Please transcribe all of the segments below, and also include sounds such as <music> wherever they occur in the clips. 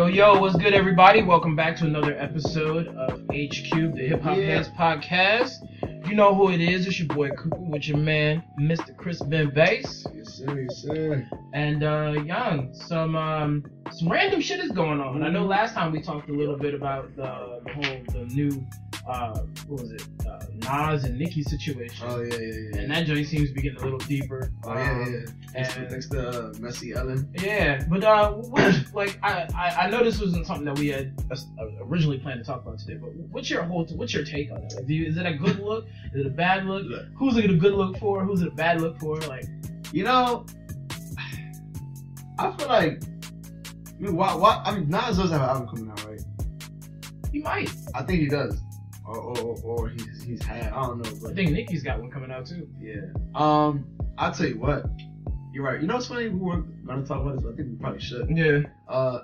Yo, yo, what's good, everybody? Welcome back to another episode of H Cube, the Hip Hop Yeah. Heads podcast. You know who it is. It's your boy Cooper with your man, Mr. Chris Ben Bass. Yes, sir. Yes, sir. And, uh, young, some, um, some random shit is going on. I know last time we talked a little bit about the, the whole, the new, uh, what was it, uh, Nas and Nicki situation. Oh yeah, yeah, yeah. and that joint seems to be getting a little deeper. oh yeah, Um, yeah. Thanks, to, and- to uh, Messy Ellen. Yeah, but uh, what, <clears throat> like I, I I know this wasn't something that we had originally planned to talk about today. But what's your whole what's your take on do you, is it a good <laughs> look? Is it a bad look? Look. Who's it a good look for? Who's it a bad look for? Like, You know, I feel like. I mean, why? Why? I mean, Nas does have an album coming out, right? he might. I think he does, or or, or, he's he's had. I don't know, But I think Nicki's got one coming out too. yeah. Um, I'll tell you what. You're right. You know what's funny? We weren't gonna talk about this, but I think we probably should. Yeah. Uh,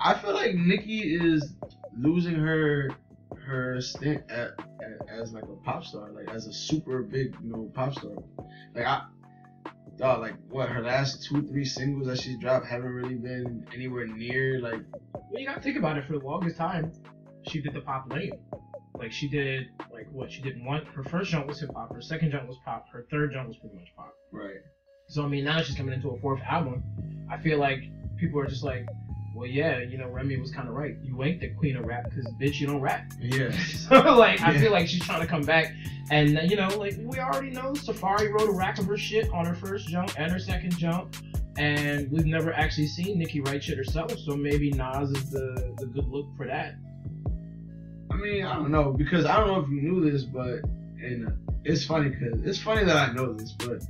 I feel like Nicki is losing her her stint at, at as like a pop star, like as a super big you know pop star. Like I, dog, like what her last two three singles that she's dropped haven't really been anywhere near like Well, you gotta think about it. For the longest time, she did the pop lane. Like she did, like what she did one. Her first jump was hip hop. Her second jump was pop. Her third jump was pretty much pop. right. So I mean, now she's coming into a fourth album. I feel like people are just like, well, yeah, you know, Remy was kind of right. You ain't the queen of rap because bitch, you don't rap. Yeah. <laughs> so like, I feel like she's trying to come back, and you know, like we already know, Safaree wrote a rack of her shit on her first jump and her second jump. And we've never actually seen Nicki write shit herself, so maybe Nas is the, the good look for that. I mean, I don't know because I don't know if you knew this, but and uh, it's funny because it's funny that I know this, but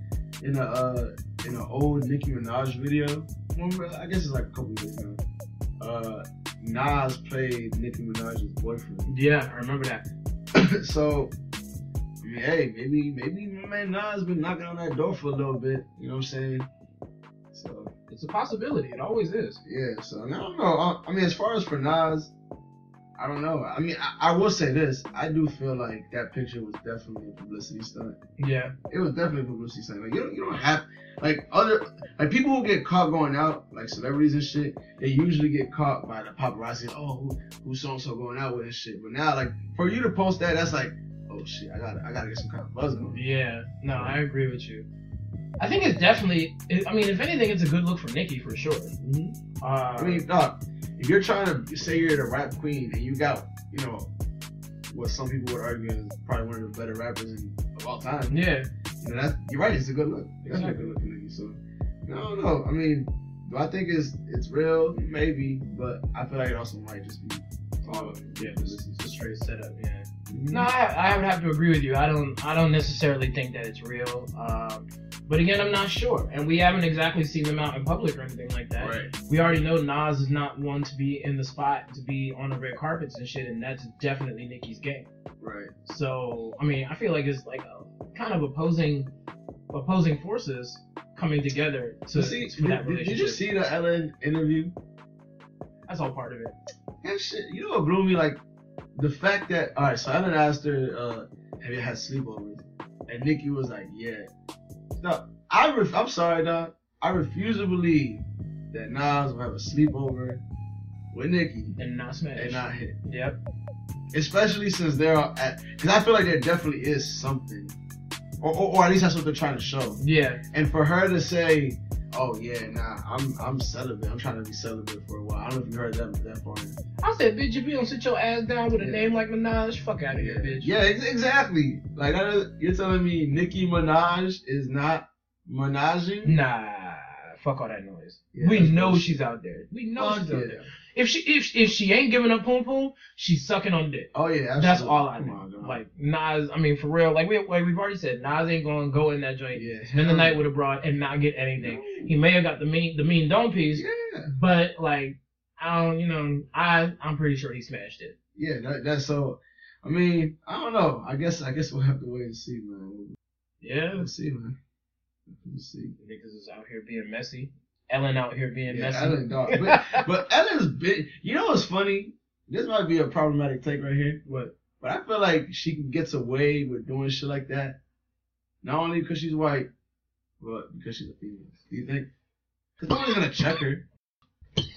in a uh, in an old Nicki Minaj video, remember, I guess it's like a couple years ago. Uh, Nas played Nicki Minaj's boyfriend. Yeah, I remember that. <coughs> so, I mean, hey, maybe maybe my man Nas been knocking on that door for a little bit. You know what I'm saying? So It's a possibility. It always is. yeah. So I, I don't know. I, I mean, as far as for Nas, I don't know. I mean, I, I will say this: I do feel like that picture was definitely a publicity stunt. Yeah. It was definitely a publicity stunt. Like you don't, you don't have like other like people who get caught going out, like celebrities and shit. They usually get caught by the paparazzi. Oh, who who so and so going out with and shit. But now, like for you to post that, that's like, oh shit, I gotta I gotta get some kind of buzz going. Yeah, no, I agree with you. I think it's definitely. it- I mean, if anything, it's a good look for Nicki for sure. Uh, I mean, dog, if you're trying to say you're the rap queen and you got, you know, what some people would argue is probably one of the better rappers in, of all time, yeah, you know, that's, you're right, it's a good look. It's a good looking nigga. So, I don't know. I mean, do I think it's it's real? Maybe, but I feel like it also might just be. oh, yeah, a straight setup. Yeah. Mhm. No, I, I would have to agree with you. I don't. I don't necessarily think that it's real. Um, but again, I'm not sure, and we haven't exactly seen them out in public or anything like that. Right. We already know Nas is not one to be in the spot, to be on the red carpets and shit, and that's definitely Nicki's game. Right. So I mean, I feel like it's like a kind of opposing opposing forces coming together to see, for that did, did relationship. you see the Ellen interview? That's all part of it. That shit. You know what blew me? Like the fact that all right. So Ellen asked her, uh, "Have you had sleepovers?" And Nicki was like, "Yeah." No, I ref- I'm sorry, dog. I refuse to believe that Nas will have a sleepover with Nicki And not smash. and not hit. Yep. Especially since they're at, because I feel like there definitely is something, or, or, or at least that's what they're trying to show. Yeah. And for her to say, "Oh yeah, nah, I'm I'm celibate. I'm trying to be celibate for a while." I don't know if you heard that that part. I said, bitch, if you don't sit your ass down with a Yeah. name like Minaj, fuck out of Yeah, here, bitch. yeah, ex- exactly. Like is, you're telling me Nicki Minaj is not Minajing? Nah. Fuck all that noise. Yeah, we know she's out there. We know she's out there. If she if if she ain't giving up poom poom, she's sucking on dick. Oh yeah, absolutely. That's all I know. Like Nas, I mean for real, like we like we've already said, Nas ain't gonna go in that joint, yeah, spend the night with a broad and not get anything. He may have got the mean the mean dome piece, Yeah, but like I don't, you know, I I'm pretty sure he smashed it. yeah. That, that's so. I mean, I don't know. I guess I guess we'll have to wait and see, man. Yeah, We'll see, man. We'll see. niggas is out here being messy. Ellen out here being Yeah, messy. Ellen, dog. <laughs> But, but Ellen's big. You know what's funny? This might be a problematic take right here. what? But I feel like she gets away with doing shit like that, not only because she's white, but because she's a female. Do you think? Because no one's gonna check her.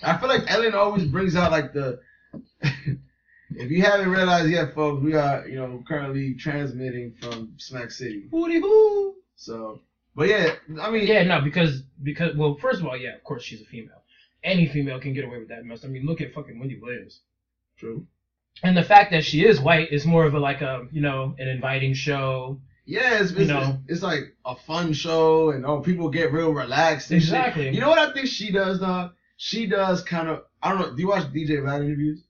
I feel like Ellen always brings out like the. <laughs> if you haven't realized yet, folks, we are you know currently transmitting from Smack City. Hooty hoo. So, but yeah, I mean, Yeah, no, because because well, first of all, yeah, of course she's a female. Any female can get away with that mess. I mean, look at fucking Wendy Williams. true. And the fact that she is white is more of a like a you know an inviting show. Yeah, it's, You it's, know. it's like a fun show, and oh, people get real relaxed. Shit. Exactly. You know what I think she does, dog? She does kind of. I don't know. Do you watch DJ Vlad interviews?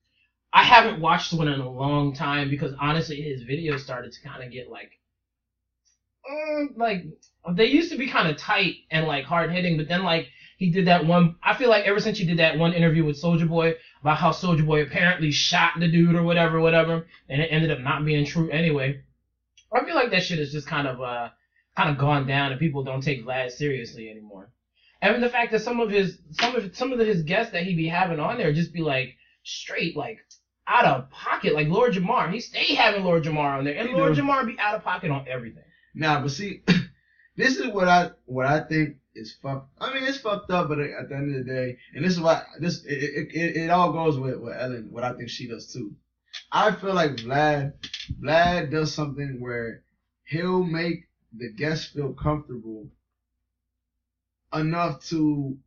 I haven't watched one in a long time because honestly, his videos started to kind of get like, mm, like they used to be kind of tight and like hard hitting, but then like he did that one. I feel like ever since he did that one interview with Soulja Boy about how Soulja Boy apparently shot the dude or whatever, whatever, and it ended up not being true anyway. I feel like that shit is just kind of uh kind of gone down and people don't take Vlad seriously anymore. And the fact that some of his some of some of his guests that he be having on there just be like straight like out of pocket, like Lord Jamar. He stay having Lord Jamar on there, and Lord. Jamar be out of pocket on everything. Nah, but see, <clears throat> this is what I what I think is fucked. I mean, it's fucked up, but at the end of the day, and this is why this it it, it, all goes with with Ellen. What I think she does too. I feel like Vlad Vlad does something where he'll make the guests feel comfortable enough to.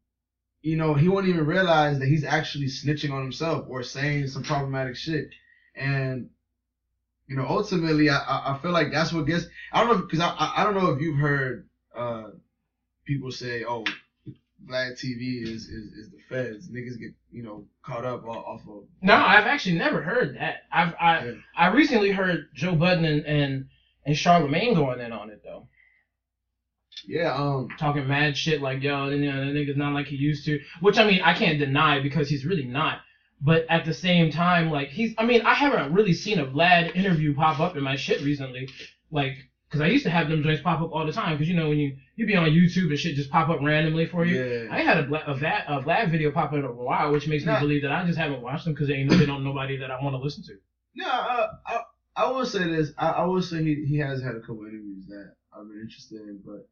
You know, he won't even realize that he's actually snitching on himself or saying some problematic shit. And you know, ultimately, I, I feel like that's what gets. I don't know because I, I I don't know if you've heard uh people say, oh, Vlad TV is, is is the feds. Niggas get you know caught up off, off of. No, I've actually never heard that. I've I Yeah. I recently heard Joe Budden and and, and Charlemagne going in on it though, Yeah. Um. talking mad shit like yo, you know, the nigga's not like he used to. Which I mean, I can't deny because he's really not. But at the same time, like he's, I mean, I haven't really seen a Vlad interview pop up in my shit recently, like, cause I used to have them joints pop up all the time, cause you know when you you be on YouTube and shit just pop up randomly for you. Yeah. I had a, Vla- a, Va- a Vlad video pop up in a while, which makes me believe that I just haven't watched them because they ain't they don't nobody that I want to listen to. Yeah. Uh, I I will say this. I, I will say he he has had a couple interviews that I've been interested in, but.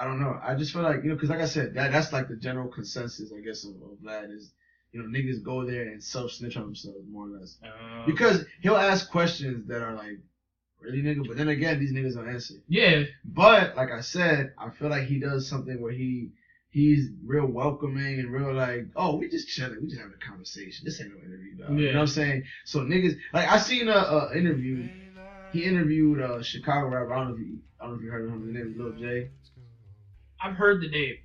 I don't know. I just feel like you know, because like I said, that that's like the general consensus, I guess, of, of Vlad is, you know, niggas go there and self snitch on themselves more or less. Um, Because he'll ask questions that are like, really nigga? But then again, these niggas don't answer. yeah, But like I said, I feel like he does something where he he's real welcoming and real like, oh, we just chilling, we just having a conversation. This ain't no interview, dog. You Yeah. know what I'm saying? So niggas, like I seen a, a interview. He interviewed a Chicago rapper. I don't know if you, I don't know if you heard of him. His name is Lil J. I've heard the name.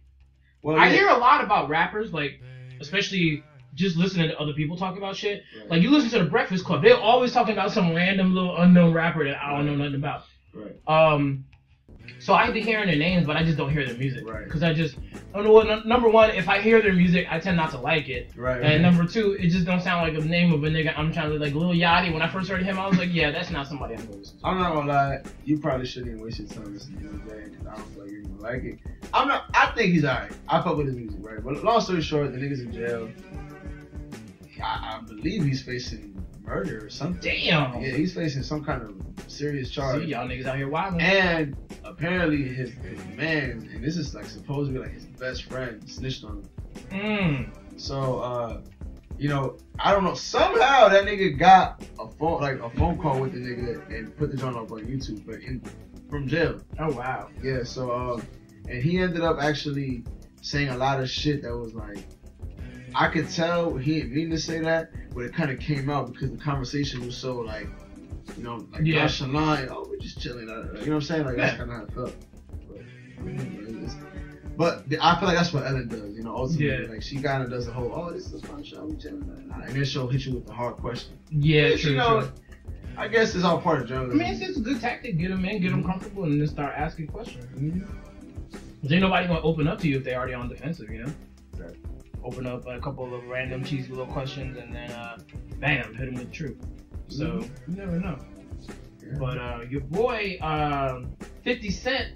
Well, I yeah. hear a lot about rappers, like especially just listening to other people talk about shit. Right. Like you listen to the Breakfast Club, they're always talking about some random little unknown rapper that I don't know nothing about. right. Um, so I be hearing their names, but I just don't hear their music. Right. Because I just, I don't know what. n- Number one, if I hear their music, I tend not to like it. Right. And number two, it just don't sound like the name of a nigga I'm trying to like Lil Yachty. When I first heard him, I was like, yeah, that's not somebody I'm gonna listen to. I'm not gonna lie, you probably shouldn't even waste your time listening to Lil because I don't feel like you're gonna like it. I'm not. I think he's alright. I fuck with his music, right? But long story short, the nigga's in jail. I, I believe he's facing murder or something. Damn. Yeah, he's facing some kind of serious charge. See, y'all niggas out here wilding. And apparently his, his man, and this is like supposed to be like his best friend, snitched on him. Mm. So, uh, you know, I don't know. Somehow that nigga got a phone, like a phone call with the nigga, and put the joint up on YouTube, but in from jail. Oh wow. Yeah. So, um, and he ended up actually saying a lot of shit that was like, I could tell he didn't mean to say that, but it kind of came out because the conversation was so like, you know, like Yeah. nonchalant. Oh, we're just chilling. uh, You know what I'm saying? Like that's kind of how it felt. But, but I feel like that's what Ellen does. You know, ultimately, Yeah. like she kind of does the whole, oh, this is a fun show, we chilling, and then she'll hit you with the hard question. Yeah, Which, true, you know, true. I guess it's all part of journalism. I mean, it's just a good tactic. Get them in, get them comfortable, and then start asking questions. Mhm. Cause ain't nobody gonna open up to you if they already on defensive, you know. Right. Open up a couple of random cheesy little questions, and then uh, bam, hit them with the truth. So you never know. But uh, your boy, um, 50 Cent,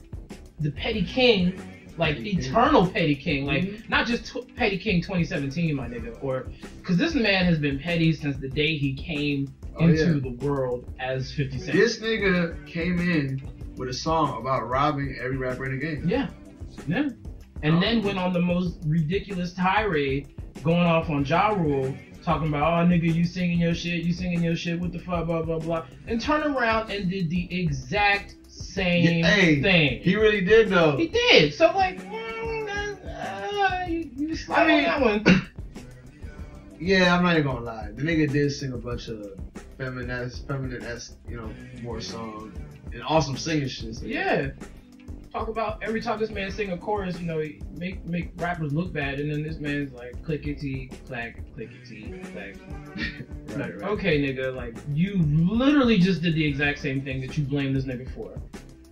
the Petty King, like Petty King. eternal Petty King, like Mhm. not just t- Petty King 2017, my nigga, or because this man has been petty since the day he came Oh, into yeah. the world as 50 Cent. This nigga came in with a song about robbing every rapper in the game. Yeah, yeah. And Oh. then went on the most ridiculous tirade, going off on Ja Rule, talking about, oh nigga, you singing your shit, you singing your shit, what the fuck, blah blah blah, and turn around and did the exact same Yeah, hey, thing. He really did though. He did. So like, mm, uh, you, you slide I mean- on that one. <coughs> Yeah, I'm not even gonna lie. The nigga did sing a bunch of feminine, feminine, you know, more songs and awesome singing shit. So Yeah. Talk about every time this man sing a chorus, you know, he make make rappers look bad, and then this man's like clickety clack, clickety clack. right, Like, right. okay, nigga, like you literally just did the exact same thing that you blame this nigga for,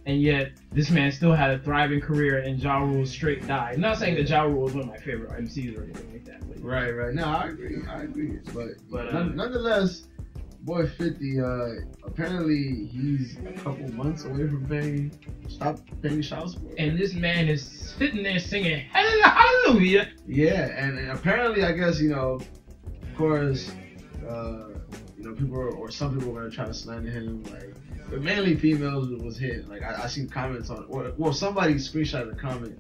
and yet this man still had a thriving career, and Ja Rule straight died. I'm not saying that Ja Rule is one of my favorite MCs or anything like that, but Right, right. No, I agree. I agree. But, But, uh, nonetheless, boy 50, uh, apparently he's a couple months away from paying, stop paying child support. and this man is sitting there singing hallelujah. yeah, and, and apparently, I guess, you know, of course, uh, you know, people are, or some people were gonna try to slander him, like, but mainly females was hit. Like, I, I seen comments on, or, well, somebody screenshotted a comment,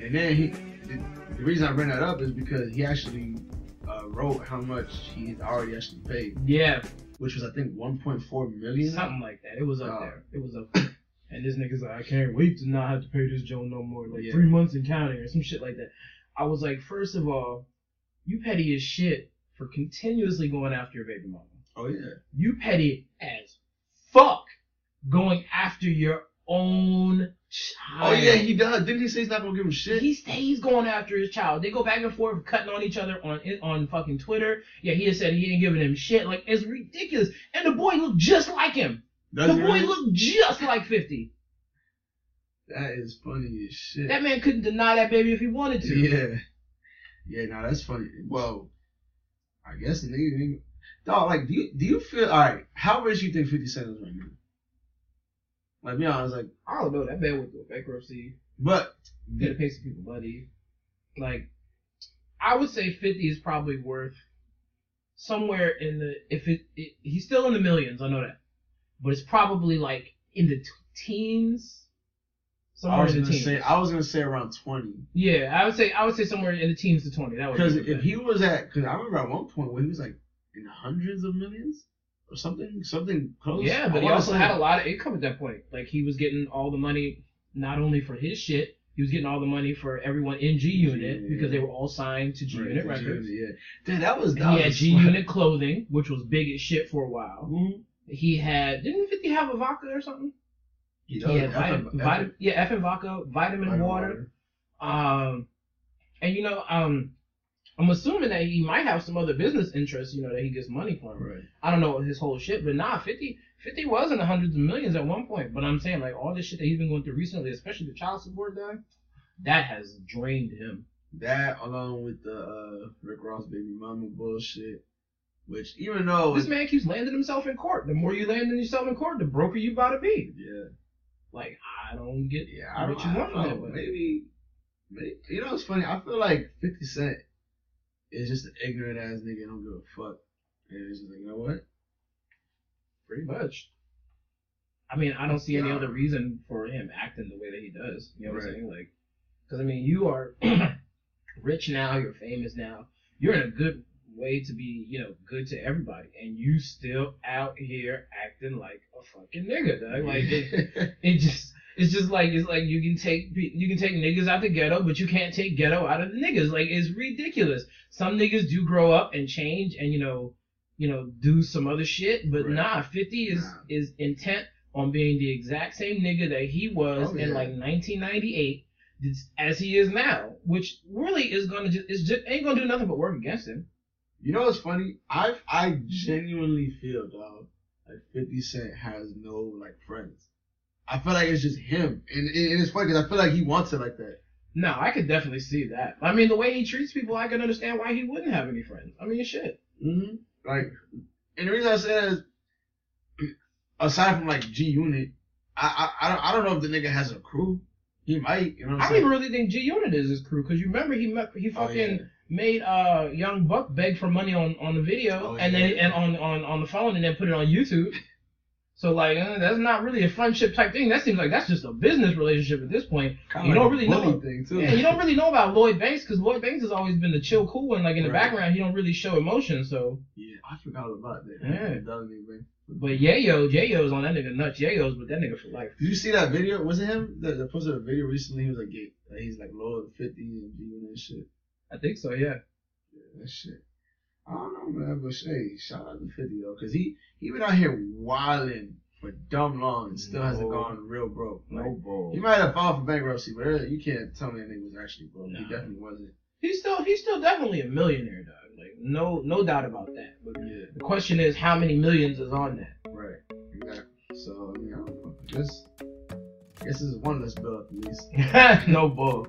and then he, the, the reason I bring that up is because he actually uh, wrote how much he already actually paid. Yeah, which was I think 1.4 million. something like that. It was up Oh. there. It was up there. And this nigga's like, I can't wait to not have to pay this Joe no more. Like Yeah. three months and counting or some shit like that. I was like, first of all, you petty as shit for continuously going after your baby mama. Oh yeah. You petty as fuck going after your own child. Oh yeah, he does. Didn't he say he's not gonna give him shit? He stays going after his child. They go back and forth, cutting on each other on on fucking Twitter. Yeah, he has said he ain't giving him shit. Like it's ridiculous. And the boy looked just like him. Does the he boy really? looked just like 50. That is funny as shit. That man couldn't deny that baby if he wanted to. yeah. Yeah, no, that's funny. Well, I guess the nigga. nigga dog, like, do you do you feel all right? How rich you think Fifty Cent is right now? Like, be honest, like, I don't know. That man went through a bankruptcy. but had to pay some people money. Like, I would say 50 is probably worth somewhere in the if it, it he's still in the millions. I know that, but it's probably like in the t- teens. I was in gonna teens. say I was gonna say around twenty yeah, I would say I would say somewhere in the teens to 20. That would because be if he was at because I remember at one point when he was like in the hundreds of millions something something close. Yeah, but he also had a lot of income at that point. Like he was getting all the money not only for his shit, he was getting all the money for everyone in G Unit Yeah. because they were all signed to G Unit Right, Records. Yeah, dude, that was that he had G Unit clothing, which was big as shit for a while. Mhm. He had didn't Fifty have a vodka or something? He He had vitamin, F- vitamin, yeah, F and vodka, vitamin, vitamin water. Um, and you know, um, I'm assuming that he might have some other business interests, you know, that he gets money from. Right. I don't know his whole shit, but nah, 50, 50 was in the hundreds of millions at one point. But I'm saying like all this shit that he's been going through recently, especially the child support guy, that has drained him. That along with the uh, Rick Ross baby mama bullshit, which even though This man keeps landing himself in court. The more you land yourself in court, the broker you about to be. yeah, Like I don't get yeah, I don't, what you I want from that. But maybe, maybe, you know, it's funny. I feel like Fifty Cent is just an ignorant ass nigga. Don't give a fuck, and it's just like, you know what? pretty much. I mean, I don't see any other reason for him acting the way that he does. You know what Right. I'm saying? Like, because I mean, you are <clears throat> rich now, you're famous now, you're in a good way to be, you know, good to everybody, and you still out here acting like a fucking nigga, dog. Like, it, <laughs> it just. It's just like it's like you can take you can take niggas out the ghetto, but you can't take ghetto out of the niggas. Like it's ridiculous. Some niggas do grow up and change, and you know, you know, do some other shit. But Right. nah, Fifty is Nah. is intent on being the exact same nigga that he was Oh, in like 1998 as he is now, which really is gonna just is just ain't gonna do nothing but work against him. You know what's funny? I I genuinely feel, dog, like Fifty Cent has no like friends. I feel like it's just him, and, and it's funny because I feel like he wants it like that. No, I could definitely see that. I mean, the way he treats people, I can understand why he wouldn't have any friends. I mean, shit. Mm-hmm. Like, and the reason I say that is, <clears throat> aside from like G Unit, I, I I don't I don't know if the nigga has a crew. He might, you know. What I don't even really think G Unit is his crew because you remember he met, he Oh, fucking yeah. made uh Young Buck beg for money on on the video Oh, and then and on on on the phone and then put it on YouTube. <laughs> So like uh, that's not really a friendship type thing. That seems like that's just a business relationship at this point. Kinda You like don't really know. thing too. Yeah, you don't really know about Lloyd Banks because Lloyd Banks has always been the chill, cool one. Like in the Right. background, he don't really show emotion. So, Yeah, I forgot about that. Yeah. Man. but Yayo, Yayo's on that nigga nuts. Yayo's with that nigga for life. Did you see that video? Was it him that, that posted a video recently? He was like, gay, he's like lower than fifty and doing that shit. I think so. Yeah. Yeah, that shit. I don't know, man, but hey, shout out to Fifty though, cause he he been out here wilding for dumb long and still hasn't gone real broke. Like, No bull. he might have filed for bankruptcy, but uh, you can't tell me that nigga was actually broke. He definitely wasn't. He's still he's still definitely a millionaire, dog. Like no no doubt about that. But Yeah, the question is, how many millions is on that? right. Exactly. So I mean, I don't know. This, this is one less bill at least. <laughs> no bull.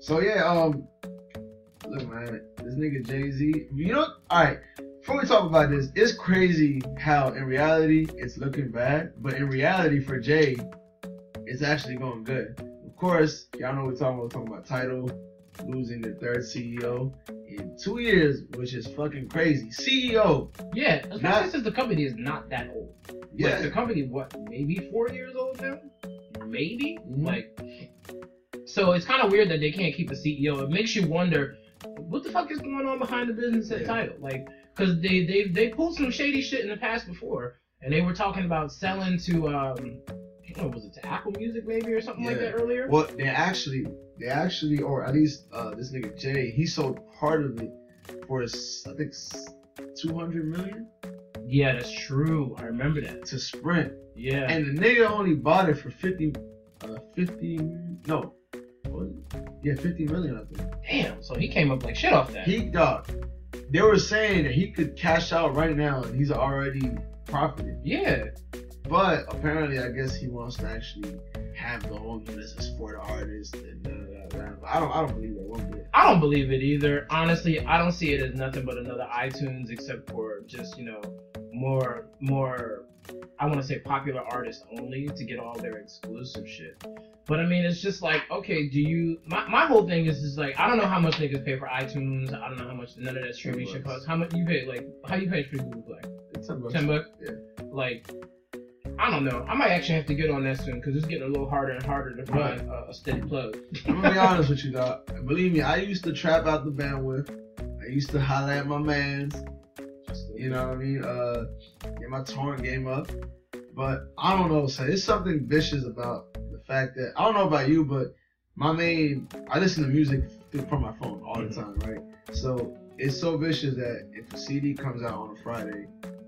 So yeah, um, look, man, this nigga Jay Z. You know, all right. Before we talk about this, it's crazy how in reality it's looking bad, but in reality for Jay, it's actually going good. Of course, y'all know we're talking about. We're talking about Tidal losing the third CEO in two years, which is fucking crazy. CEO, Yeah, especially Not- since the company is not that old. yeah, Like, the company, what, maybe four years old now? Maybe? Mhm. Like, so it's kind of weird that they can't keep a CEO. It makes you wonder, what the fuck is going on behind the business at Yeah. Tidal? Like, because they, they, they pulled some shady shit in the past before, and they were talking about selling to, um, I don't know, was it to Apple Music maybe or something like that earlier? Well, they actually, they actually, or at least uh, this nigga Jay, he sold part of it for I think two hundred million Yeah, that's true. I remember that. to Sprint, Yeah. and the nigga only bought it for fifty, uh, fifty, no, what yeah, fifty million I think. Damn, so he came up like shit off that. He dog, they were saying that he could cash out right now, and he's already profited. yeah. But apparently, I guess he wants to actually have the whole business for the artist, and da, da, da, da. I don't, I don't believe that one bit. I don't believe it either. Honestly, I don't see it as nothing but another iTunes, except for just you know more more. I want to say popular artists only to get all their exclusive shit. But I mean, it's just like, okay, do you? My, my whole thing is just like, I don't know how much niggas pay for iTunes. I don't know how much none of that streaming shit costs. How much you pay? Like, how you pay for Google Play? It's ten bucks. Ten bucks. Yeah. Like, I don't know. I might actually have to get on that soon because it's getting a little harder and harder to find a, a steady plug. I'm gonna be <laughs> honest with you, dog. Believe me, I used to trap out the bandwidth. I used to holler at my mans. You know what I mean? Uh, get my torrent game up. But I don't know, so it's something vicious about the fact that I don't know about you, but my main I listen to music from my phone all the time, right? So it's so vicious that if a CD comes out on a Friday,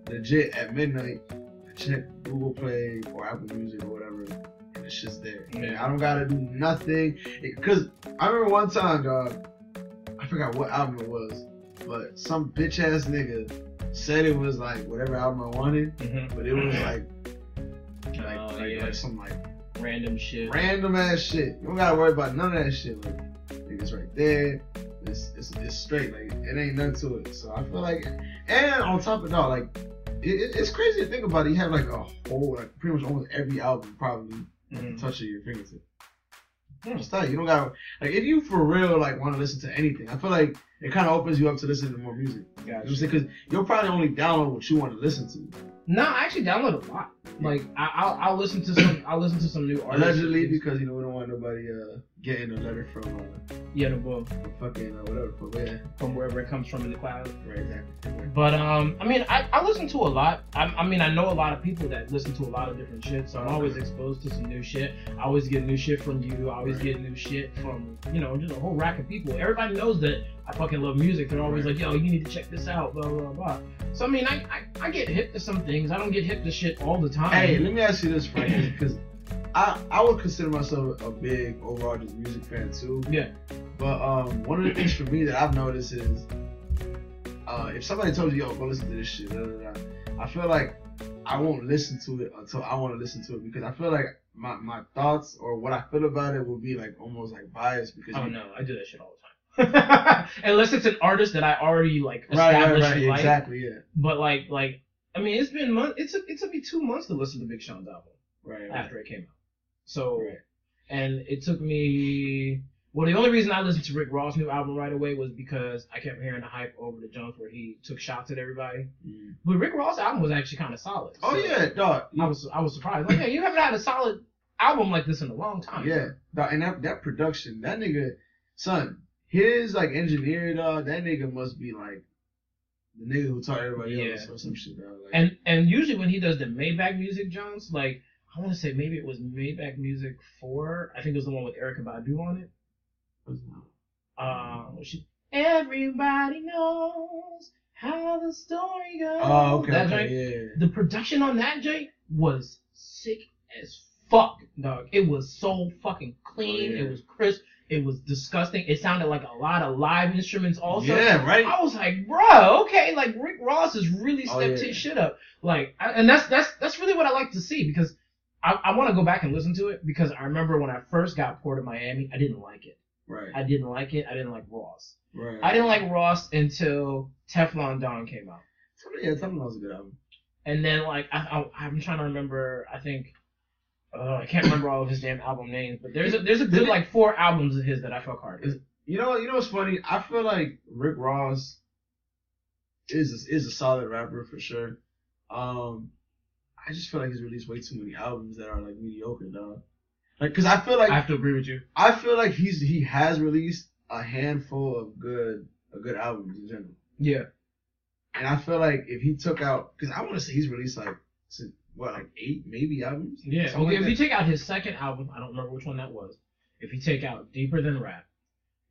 legit at midnight, I check Google Play or Apple Music or whatever, and it's just there. Yeah. I don't gotta do nothing. Because I remember one time, dog, I forgot what album it was, but some bitch ass nigga said it was like whatever album I wanted, Mm-hmm. but it was like like, Oh, like, yeah. like some like Random shit. random ass shit. You don't gotta worry about none of that shit. Like niggas right there. It's, it's, it's straight. Like it ain't nothing to it. So I feel like, and on top of that, like it, it- it's crazy to think about it. You have like a whole, like pretty much almost every album probably Mhm. touch of your fingertip. Just that you don't gotta like if you for real like want to listen to anything. I feel like it kind of opens you up to listen to more music. You know what I'm saying? Because you'll probably only download what you want to listen to. No, I actually download a lot. Like I, I'll, I'll listen to some. I'll listen to some new artists. Allegedly, because you know we don't want nobody uh getting a letter from uh yeah, the book from fucking uh, whatever. But yeah, from wherever it comes from in the cloud. right, exactly. But um, I mean, I, I listen to a lot. I, I mean, I know a lot of people that listen to a lot of different shit. So I'm always exposed to some new shit. I always get new shit from you. I always Right. get new shit from you know just a whole rack of people. Everybody knows that I fucking love music. They're always Right. like, yo, you need to check this out. Blah blah blah. So I mean, I, I I get hip to some things. I don't get hip to shit all the time. Hey, let me ask you this, Frank, because I I would consider myself a big overall just music fan too. Yeah. But um, one of the things for me that I've noticed is, uh, if somebody told you, "Yo, go listen to this shit," da, da, da, I feel like I won't listen to it until I want to listen to it because I feel like my, my thoughts or what I feel about it will be like almost like biased because Oh you- no, I do that shit all the time. <laughs> Unless it's an artist that I already like right, right, established right, like. exactly, yeah, But like like I mean it's been month it took it took me two months to listen to Big Sean's album right, right. after it came out. So Right. and it took me Well, the only reason I listened to Rick Ross' new album right away was because I kept hearing the hype over the Jones where he took shots at everybody. Mm-hmm. But Rick Ross' album was actually kind of solid. Oh yeah, dog. I was I was surprised. Like, yeah, you haven't had a solid album like this in a long time. Yeah, dog, and that that production, that nigga, son, his like engineer, dog. That nigga must be like the nigga who taught everybody Yeah. else or some shit, dog. Like, And and usually when he does the Maybach music, Jones, like I want to say maybe it was Maybach Music Four. I think it was the one with Erykah Badu on it. Uh, she, everybody knows how the story goes. oh, okay, That okay, joint- yeah. The production on that joint was sick as fuck, dog. It was so fucking clean. Oh, yeah. It was crisp. It was disgusting. It sounded like a lot of live instruments also. yeah, right. I was like, bro, okay, like Rick Ross has really Oh, stepped yeah. his shit up. Like, I, and that's that's that's really what I like to see because I, I want to go back and listen to it because I remember when I first got Port of Miami, I didn't like it. Right, I didn't like it. I didn't like Ross. right. I didn't like Ross until Teflon Don came out. Yeah, tell me was a good album. And then like I, I I'm trying to remember. I think uh, I can't remember all of his damn album names, but there's a there's a good like four albums of his that I felt hard. with. You know, you know what's funny? I feel like Rick Ross is a, is a solid rapper for sure. Um, I just feel like he's released way too many albums that are like mediocre, dog. Like, cause I feel like I have to agree with you. I feel like he's he has released a handful of good a good albums in general, Yeah. and I feel like if he took out, cause I want to say he's released like what like eight maybe albums. Yeah. Something Okay. like if you take out his second album, I don't remember which one that was. If you take out Deeper Than Rap,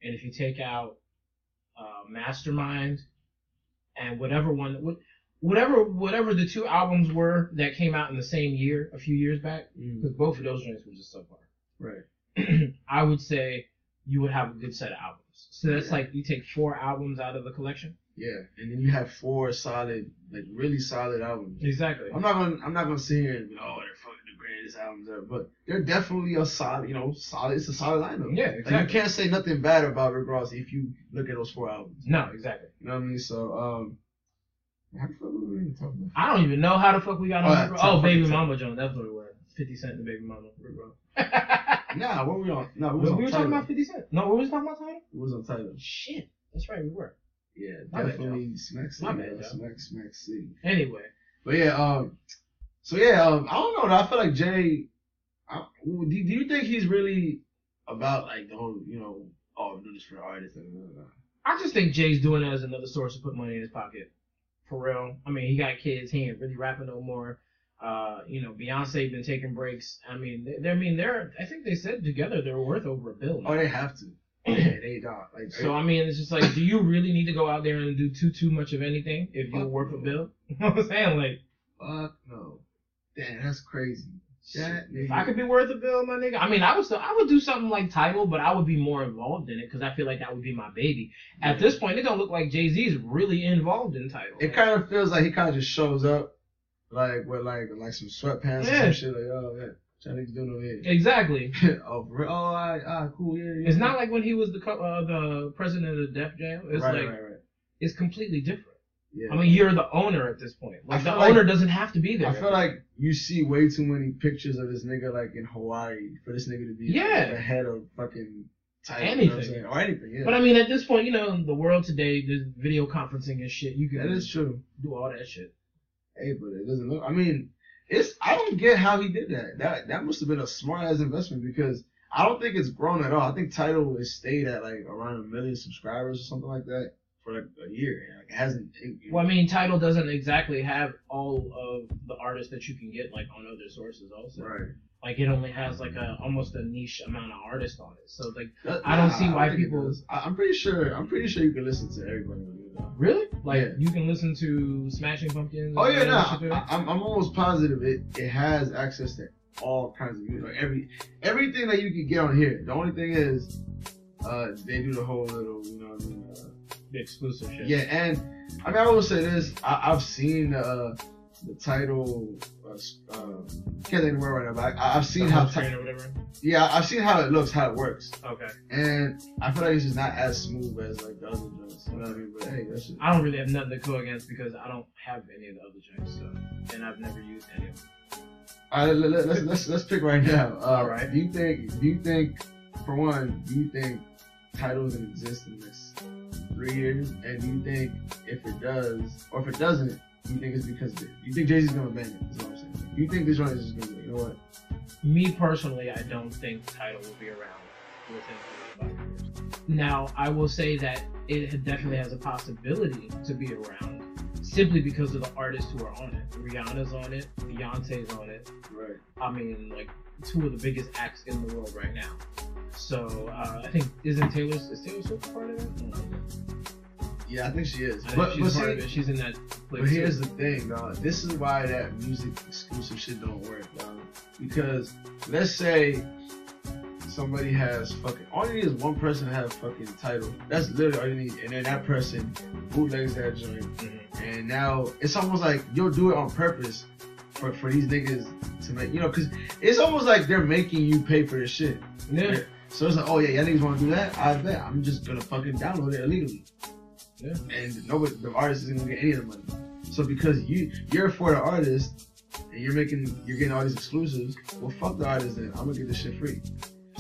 and if you take out uh, Mastermind, and whatever one, what- whatever whatever the two albums were that came out in the same year, a few years back, Mm, because both of those joints were just subpar. right. <clears throat> I would say you would have a good set of albums. So that's Yeah. like you take four albums out of the collection. Yeah, and then you have four solid, like really solid albums. Exactly. I'm not gonna I'm not gonna sit here and be oh they're fucking the greatest albums ever, but they're definitely a solid, you know, solid. It's a solid lineup. Yeah, Like, you can't say nothing bad about Rick Ross if you look at those four albums. No, exactly. You know what I mean? So um, how the fuck were even talking about? I don't even know how the fuck we got on. Oh, Rick Ross. oh, Baby Mama Jones. That's what it was. Fifty Cent and Baby Mama. Rick Ross. <laughs> Nah, what were we on? No, we we on were Tidal. talking about Fifty Cent. No, we was talking about Tidal. We was on Tidal. Shit, that's right, we were. Yeah, definitely Smack City. My. Joe. Smack Smack City. Anyway, But yeah, um, so yeah, um, I don't know. I feel like Jay. I, do, do you think he's really about like the whole, you know, oh, I'm doing this for artists and blah, blah, blah. I just think Jay's doing it as another source to put money in his pocket. For real. I mean, he got kids. He ain't really rapping no more. Uh, you know, Beyonce been taking breaks. I mean, they, they- I mean, they're. I think they said together they're worth over a bill. now. Oh, they have to. Yeah, they don't. Like, So I mean, it's just like, do you really need to go out there and do too too much of anything if you're Fuck worth a bill? <laughs> You know what I'm saying? Like, fuck no. Damn, that's crazy. That if I could be worth a bill, my nigga. I mean, I would still, I would do something like Tidal, but I would be more involved in it because I feel like that would be my baby. At this point, it don't look like Jay Z is really involved in Tidal. it kind of feels like he kind of just shows up, like with like like some sweatpants Yeah. and some shit. Like, oh yeah, what niggas doing over here? exactly. <laughs> oh, for real? oh, alright, ah, cool, yeah, yeah. It's not like when he was the co- uh, the president of the Def Jam. It's right, like right, right. it's completely different. Yeah. I mean, you're the owner at this point. Like the like- owner doesn't have to be there. I feel like you see way too many pictures of this nigga like in Hawaii for this nigga to be like, Yeah. the head of fucking Tidal, Anything. You know what I'm saying? Or anything, yeah. But I mean, at this point, you know, the world today, there's video conferencing and shit. You can that is true. do all that shit. Hey, but it doesn't look. I mean, it's. I don't get how he did that. That that must have been a smart ass investment because I don't think it's grown at all. I think Tidal has stayed at like around a million subscribers or something like that for like a year. Like it hasn't. It, Well, I mean, Tidal doesn't exactly have all of the artists that you can get like on other sources. Also, right. Like it only has like a almost a niche amount of artists on it. So like, That- I don't nah, see why it people- I'm pretty sure. I'm pretty sure you can listen to everybody on it. though. really, like Yeah. you can listen to Smashing Pumpkins. Oh yeah, no, I'm I'm almost positive it it has access to all kinds of music, like every everything that you can get on here. The only thing is, uh, they do the whole little, you know, what I mean, uh, the exclusive shit. yeah. And I mean, I will say this: I, I've seen uh, the Tidal. Uh, can't think of the word right now, but I, I've seen how. home Ti- screen or whatever. yeah, I've seen how it looks, how it works, Okay. and I feel like it's just not as smooth as like the other ones. You know what I mean? But hey, that's just. I don't really have nothing to go against because I don't have any of the other joints, so and I've never used any of them. All right, let, let, let's let's let's pick right now. Uh, All right. Do you think? Do you think? For one, do you think Tidal is gonna exist in this three years? And do you think if it does, or if it doesn't, do you think it's because of it? You think Jay Z's gonna ban it? Is what I'm saying. You think this one is just gonna be, you know what? Me personally, I don't think Tidal will be around within five years. Now, I will say that it definitely has a possibility to be around simply because of the artists who are on it. Rihanna's on it, Beyonce's on it. Right. I mean, like two of the biggest acts in the world right now. So uh, I think isn't Taylor is Taylor Swift part of it? Yeah, I think she is. But she's but, see, it. She's in that. Place but here's too. the thing, dog. This is why that music exclusive shit don't work, dog. Because let's say somebody has fucking all you need is one person to have fucking Tidal. That's literally all you need, and then that person bootlegs that joint. Mhm. And now it's almost like you'll do it on purpose for, for these niggas to make, you know, because it's almost like they're making you pay for this shit. Yeah. So it's like, oh yeah, y'all niggas want to do that? I bet. I'm just gonna fucking download it illegally. Yeah. And nobody, the artist isn't gonna get any of the money. So because you you're for the artist and you're making you're getting all these exclusives, well fuck the artist then. I'm gonna get this shit free.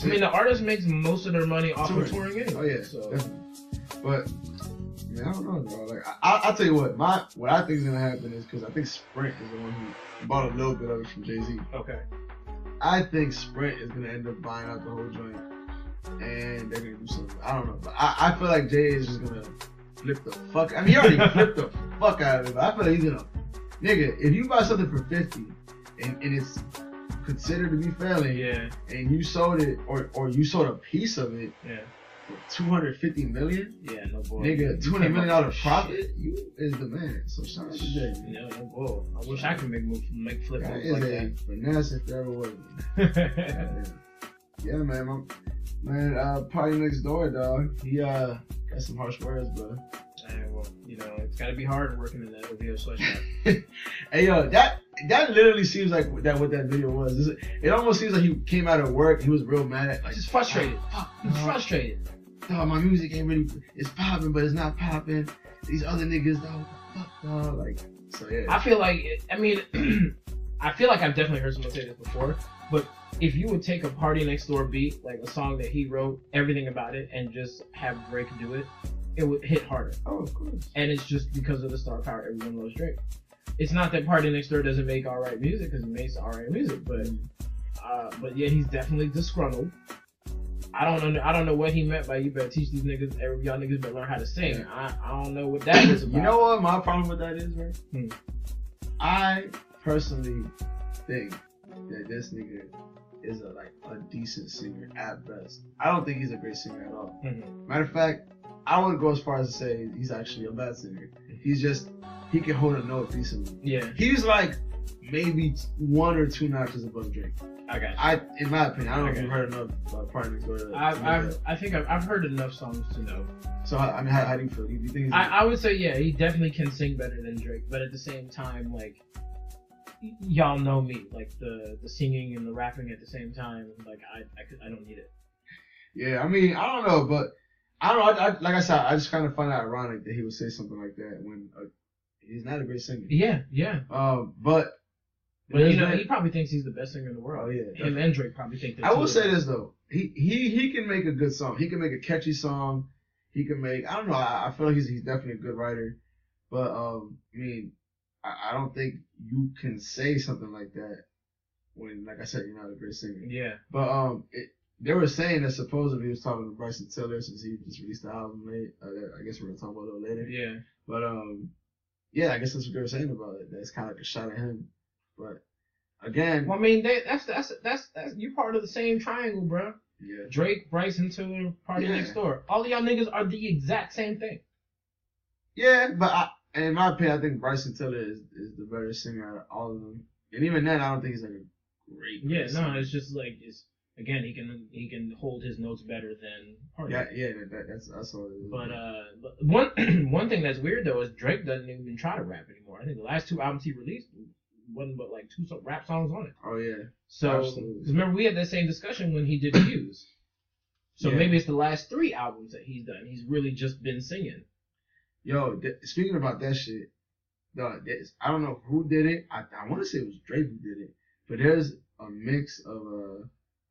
I mean, the artist makes most of their money off of Touring. touring anyway. Oh yeah, So definitely. But man, I don't know, bro. Like I, I'll tell you what, my what I think is gonna happen is because I think Sprint is the one who bought a little bit of it from Jay Z. okay. I think Sprint is gonna end up buying out the whole joint, and they're gonna do something. I don't know, but I, I feel like Jay is just gonna flip the fuck. I mean, he already flipped the fuck out of it, but I feel like he's gonna, nigga. If you buy something for fifty, and, and it's considered to be failing, Yeah. and you sold it, or or you sold a piece of it Yeah. for two hundred fifty million, Yeah. No bull. nigga, two You hundred came million up dollar profit, you is the man. So shout out to Jay. Yeah, no bull. I wish I could make move, make flip That moves like a finesse if there ever was. <laughs> Yeah, man. My, man, uh, party next door, dog. He uh got some harsh words, but Alright, well, you know, it's got to be hard working in that OVO sweatshop. <laughs> hey, yo, that that literally seems like that what that video was. This- It almost seems like he came out of work. He was real mad at like Just frustrated. Fuck, He's dog. frustrated. Dog, my music ain't really. It's popping, but it's not popping. These other niggas, dog. Fuck, dog. Like, so yeah. I feel like, I mean, <clears throat> I feel like I've definitely heard someone say this before, but if you would take a Party Next Door beat, like a song that he wrote, everything about it, and just have Drake do it, it would hit harder. oh, of course. And it's just because of the star power, everyone loves Drake. It's not that Party Next Door doesn't make alright music, because he makes alright music, but uh, but yeah, he's definitely disgruntled. I don't know. I don't know what he meant by you better teach these niggas. Every y'all niggas better learn how to sing. I, I don't know what that is about. You know what my problem with that is, right? Hmm. I personally think that this nigga is a like a decent singer at best. I don't think he's a great singer at all. Mhm. Matter of fact, I wouldn't go as far as to say he's actually a bad singer. He's just he can hold a note decently. Yeah, He's like maybe one or two notches above Drake. I got. You. I, in my opinion, I don't know if you've heard enough Party Next to- I've, I've. I think I've, I've heard enough songs to know. So I mean, how, how do you feel? Do you think I, I would say yeah, he definitely can sing better than Drake, but at the same time, like y'all know me, like the the singing and the rapping at the same time, like I I, I don't need it. Yeah, I mean, I don't know, but I don't know. I, I, like I said, I just kind of find it ironic that he would say something like that when uh, he's not a great singer. Yeah, yeah, Um, but but you know he probably thinks he's the best singer in the oh world. yeah, Him and Drake probably think. they're I will say this though, he he he can make a good song. He can make a catchy song. He can make. I don't know. I, I feel like he's he's definitely a good writer, but um, I mean, I, I don't think you can say something like that when, like I said, you're not a great singer. Yeah, But um, it, they were saying that supposedly he was talking to Bryson Tiller since he just released the album late. Uh, I guess we're gonna talk about it little later. yeah. But um, yeah, I guess that's what they were saying about it. That it's kind of like a shot at him. But again, Well, I mean, they, that's that's that's that's you part of the same triangle, bro. yeah, Drake, Bryson Tiller, Party Yeah. Next Door. All of y'all niggas are the exact same thing. yeah. But I, in my opinion, I think Bryson Tiller is, is the better singer out of all of them. And even then, I don't think he's like a great. Yeah, great no, it's just like it's again he can he can hold his notes better than Party. yeah, yeah. That, that, that's that's all. It is. But uh, but one <clears throat> one thing that's weird though is Drake doesn't even try to rap anymore. I think the last two albums he released wasn't but like two rap songs on it. oh yeah, So remember we had that same discussion when he did Views. So Yeah. maybe it's the last three albums that he's done. He's really just been singing. Yo, th- speaking about that shit, dog, there's- I don't know who did it. I, I want to say it was Drake who did it, but there's a mix of uh,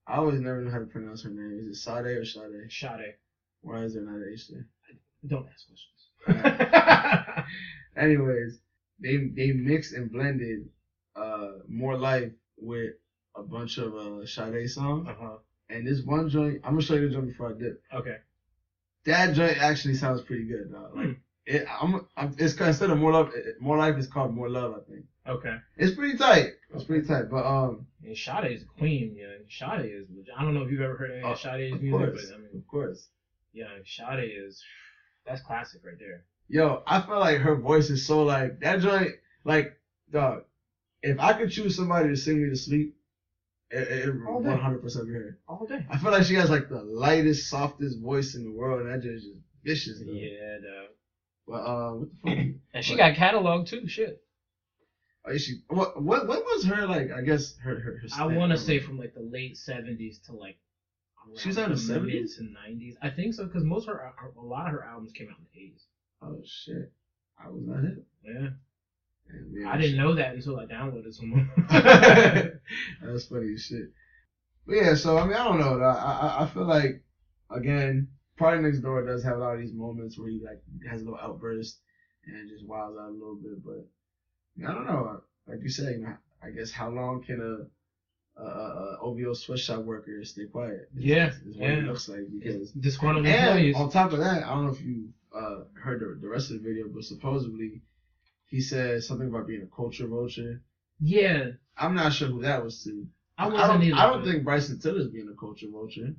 I always never know how to pronounce her name. Is it Sade or Sade? Sade. Why is there not an H there? Don't ask questions. <laughs> Anyways, they they mixed and blended uh more life with a bunch of uh Sade songs. uh-huh. And this one joint, I'm gonna show you the joint before I dip. Okay. That joint actually sounds pretty good, dog. Like it, I'm, I'm it's called, instead of more love, more life is called more love. I think Okay. it's pretty tight. It's pretty tight, but um, And Sade is a queen, yeah. Sade is. I don't know if you've ever heard any Oh, of Sade's of music, course, but I mean, of course. yeah, Sade is. That's classic right there. Yo, I feel like her voice is so like that joint. Like, dog, if I could choose somebody to sing me to sleep, it, it 100 percent be her. All day. I feel like she has like the lightest, softest voice in the world, and that joint is just vicious. though. Yeah, dog. But uh, what the fuck? <laughs> And she got catalog too. Shit. Oh, is she what? What? What was her like? I guess her her. her I want to say from like the late seventies to like. She was out 70s? mid to nineties. I think so because most of her, a lot of her albums came out in the eighties. Oh shit! I was not hip. Yeah, And, yeah, I didn't know that until I downloaded some. <laughs> That's funny as shit. But yeah, so I mean, I don't know. I I, I feel like again, Party Next Door does have a lot of these moments where he like has a little outburst and just wilds out a little bit. But I, don't know. Like you said, I guess how long can a a, a OVO sweatshop worker stay quiet? Yeah, is what it yeah. looks like because Disgruntled employees. on top of that, I don't know if you uh, heard the, the rest of the video, but supposedly he said something about being a culture vulture. Yeah, I'm not sure who that was to. I I wasn't don't, either. I don't think Bryson Tiller's being a culture vulture.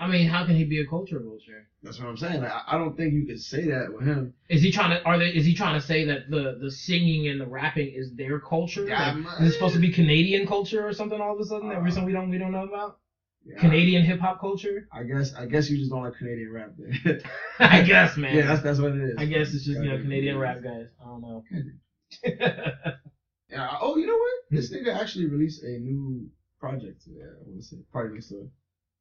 I mean, how can he be a culture vulture? That's what I'm saying. Like, I don't think you could say that with him. Is he trying to? Are they? Is he trying to say that the the singing and the rapping is their culture? Yeah, Like, is it supposed to be Canadian culture or something? All of a sudden, that Uh, reason we don't we don't know about Yeah, Canadian hip hop culture. I guess I guess you just don't like Canadian rap then. <laughs> I guess, man. yeah, that's that's what it is. I guess it's just you know Canadian rap guys. I don't know. <laughs> Yeah. Oh, you know what? This nigga actually released a new project today. I want to say Party Next Door.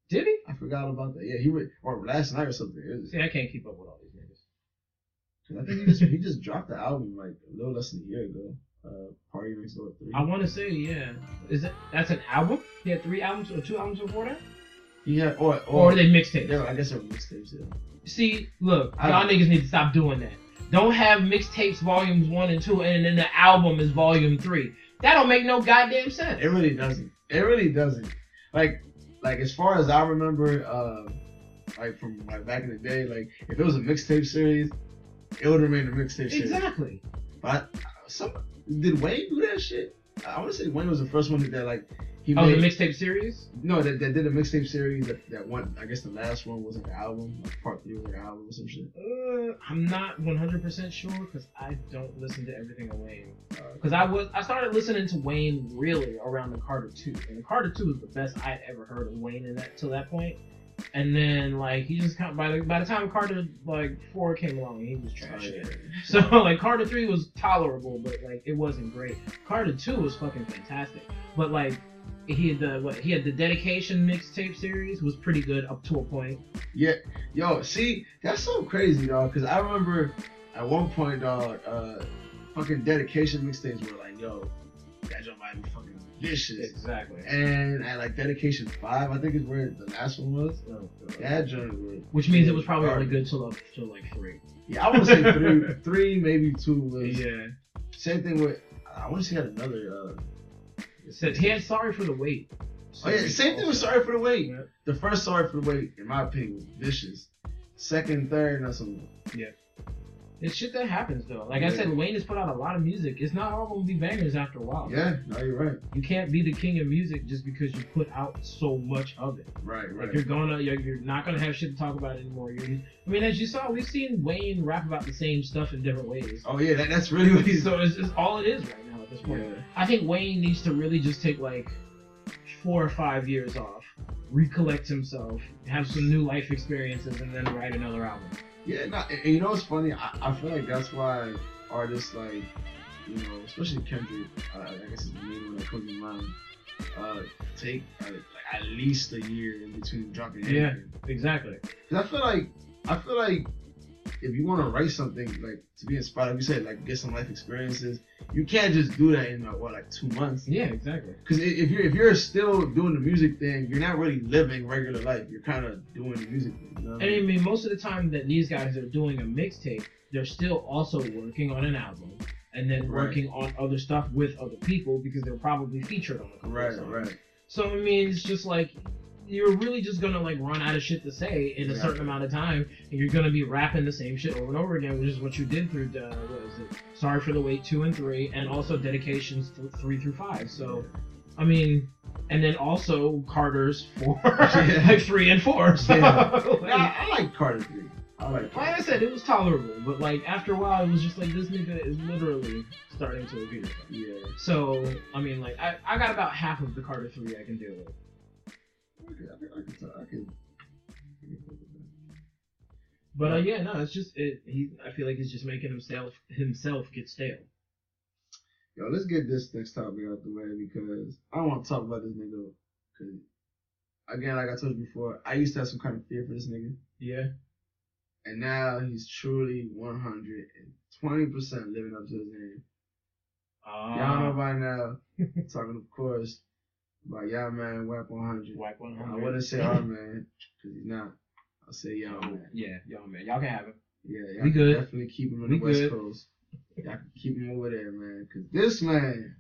Did he? I forgot about that. Yeah, he re- or last night or something. Was, See, I can't keep up with all these niggas. I think he just he just dropped the album like a little less than a year ago. Uh, Party Next Door three. I want to say, yeah. Is it? That's an album? He had three albums or two albums before that, He had or or or, are they mixtapes? yeah, I guess they were mixtapes. Yeah. See, look, y'all niggas need to stop doing that. Don't have mixtapes volumes one and two, and then the album is volume three. That don't make no goddamn sense. It really doesn't. It really doesn't. Like, like as far as I remember, uh, like from like back in the day, like if it was a mixtape series, it would remain a mixtape series. Exactly. But some did Wayne do that shit? I want to say Wayne was the first one that like he Oh, the mixtape series. no, that, that did a mixtape series. That, that one, I guess the last one was like an album. Like part three was like an album or some shit. Uh, I'm not 100% sure because I don't listen to everything of Wayne. Uh, Because I was I started listening to Wayne really around the Carter Two, and the Carter Two was the best I had ever heard of Wayne in that till that point. And then like he just kind by the by the time Carter like four came along, he was trash. oh, <laughs> yeah. So like Carter Three was tolerable, but like it wasn't great. Carter Two was fucking fantastic, but like he had the what he had the dedication mixtape series was pretty good up to a point. Yeah, yo, see, that's so crazy, dog. Cause I remember at one point, dog, uh, fucking dedication mixtapes were like, yo, that joint might be fucking vicious. Exactly. And at like dedication five, I think is where the last one was. That joint was. Which means it was probably only good till up till like three. Yeah, I want to say three, <laughs> three maybe two was. Yeah. Same thing with. I want to see had another. Uh, It said had sorry for the wait. oh yeah, same thing with Sorry for the Wait. Yeah. The first Sorry for the Wait, in my opinion, was vicious. Second, third, not so much. Yeah, it's shit that happens though. Like I Yeah. said, Wayne has put out a lot of music. It's not all gonna be bangers after a while. Yeah, no, you're right. You can't be the king of music just because you put out so much of it. Right, right. Like you're gonna, you're, you're not gonna have shit to talk about anymore. You're, I mean, as you saw, we've seen Wayne rap about the same stuff in different ways. Oh yeah, that, that's really what he's. So it's, it's all it is right now at this point. Yeah. I think Wayne needs to really just take like four or five years off, recollect himself, have some new life experiences, and then write another album. Yeah, no, and, and you know what's funny? I, I feel like that's why artists like, you know, especially Kendrick, uh, I guess is the main one that comes to mind, uh, take uh, like at least a year in between dropping Yeah. anything. Exactly. 'Cause I feel like, I feel like if you want to write something, like to be inspired, like you said, like get some life experiences, you can't just do that in uh, what like two months. Yeah, exactly. Because if you're if you're still doing the music thing, you're not really living regular life. You're kind of doing the music thing. You know And I mean? most of the time that these guys are doing a mixtape, they're still also working on an album and then Right. working on other stuff with other people because they're probably featured on a couple Right, songs. right. So I mean, it's just like you're really just gonna like run out of shit to say in a certain amount of time, and you're gonna be rapping the same shit over and over again, which is what you did through uh, what is it? Sorry for the wait two and three, and also dedications th- three through five. So, I mean, and then also Carter's four, <laughs> Yeah. like three and four. So, Yeah. like, <laughs> Nah, I like Carter three. I like. like I said, it was tolerable, but like after a while, it was just like this nigga is literally starting to appear. Yeah. So I mean, like I, I got about half of the Carter three I can deal with. I can. I can. I can. But uh, yeah, no, it's just it. He, I feel like he's just making himself himself get stale. Yo, let's get this next topic out the way because I don't want to talk about this nigga. Cause again, like I told you before, I used to have some kind of fear for this nigga, Yeah, and now he's truly 120 percent living up to his name. uh, Y'all know by now. talking, of course, about y'all man, Whack 100. Whack one I wouldn't say our man because he's not. I'll say y'all man. Yeah, y'all man, y'all can have him. Yeah, y'all We can good. definitely keep him on We the West good. Coast. Y'all can keep him over there, man. Cause this man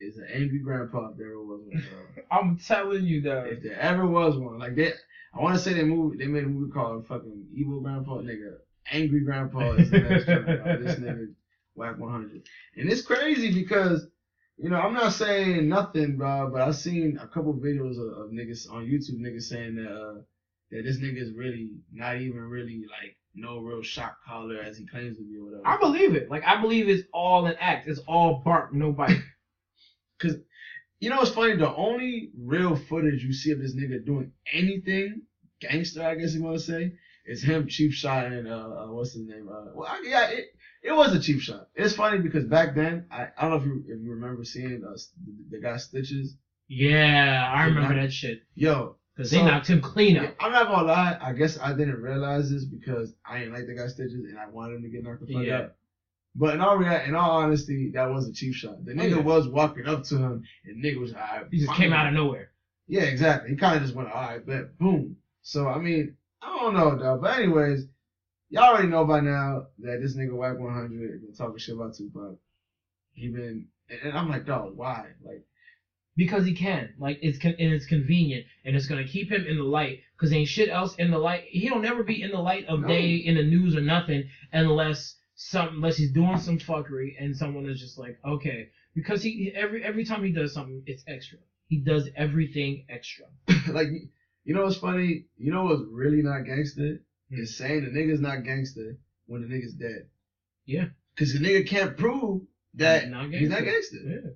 is an angry grandpa if there ever was one. bro. <laughs> I'm telling you, though. if there ever was one, like they, I want to say they movie, they made a movie called fucking Evil Grandpa, nigga. Angry Grandpa is the next <laughs> joint this nigga Whack 100, and it's crazy because. You know, I'm not saying nothing, bro, but I've seen a couple videos of, of niggas on YouTube, niggas saying that uh, that this nigga is really not even really like no real shot caller as he claims to be or whatever. I believe it. Like I believe it's all an act. It's all bark, no bite. <laughs> Cause you know what's funny? The only real footage you see of this nigga doing anything gangster, I guess you want to say, is him cheap shotting. Uh, uh, what's his name? Uh, well, I- yeah, it, it was a cheap shot. It's funny because back then, I, I don't know if you if you remember seeing uh, the, the guy Stitches. yeah, I remember that shit Yo, because they knocked him clean out. I'm not gonna lie. I guess I didn't realize this because I didn't like the guy Stitches and I wanted him to get knocked the fuck Yeah. out. But in all rea- in all honesty, that was a cheap shot. The Oh, nigga yeah. was walking up to him, and nigga was alright. He just came out of nowhere. Yeah, exactly. He kind of just went, all right, but boom. So I mean, I don't know, though. But anyways, y'all already know by now that this nigga Whack 100 been talking shit about Tupac. He been, and, and I'm like, dog, why? Like, Because he can. Like it's con- and it's convenient and it's gonna keep him in the light. Cause ain't shit else in the light. He don't never be in the light of No. day in the news or nothing unless some unless he's doing some fuckery and someone is just like okay because he every every time he does something it's extra. He does everything extra. <laughs> like, you know what's funny? You know what's really not gangster? Hmm. Is saying the nigga's not gangster when the nigga's dead. Yeah. Cause the nigga can't prove that He's not he's not gangster. Yeah.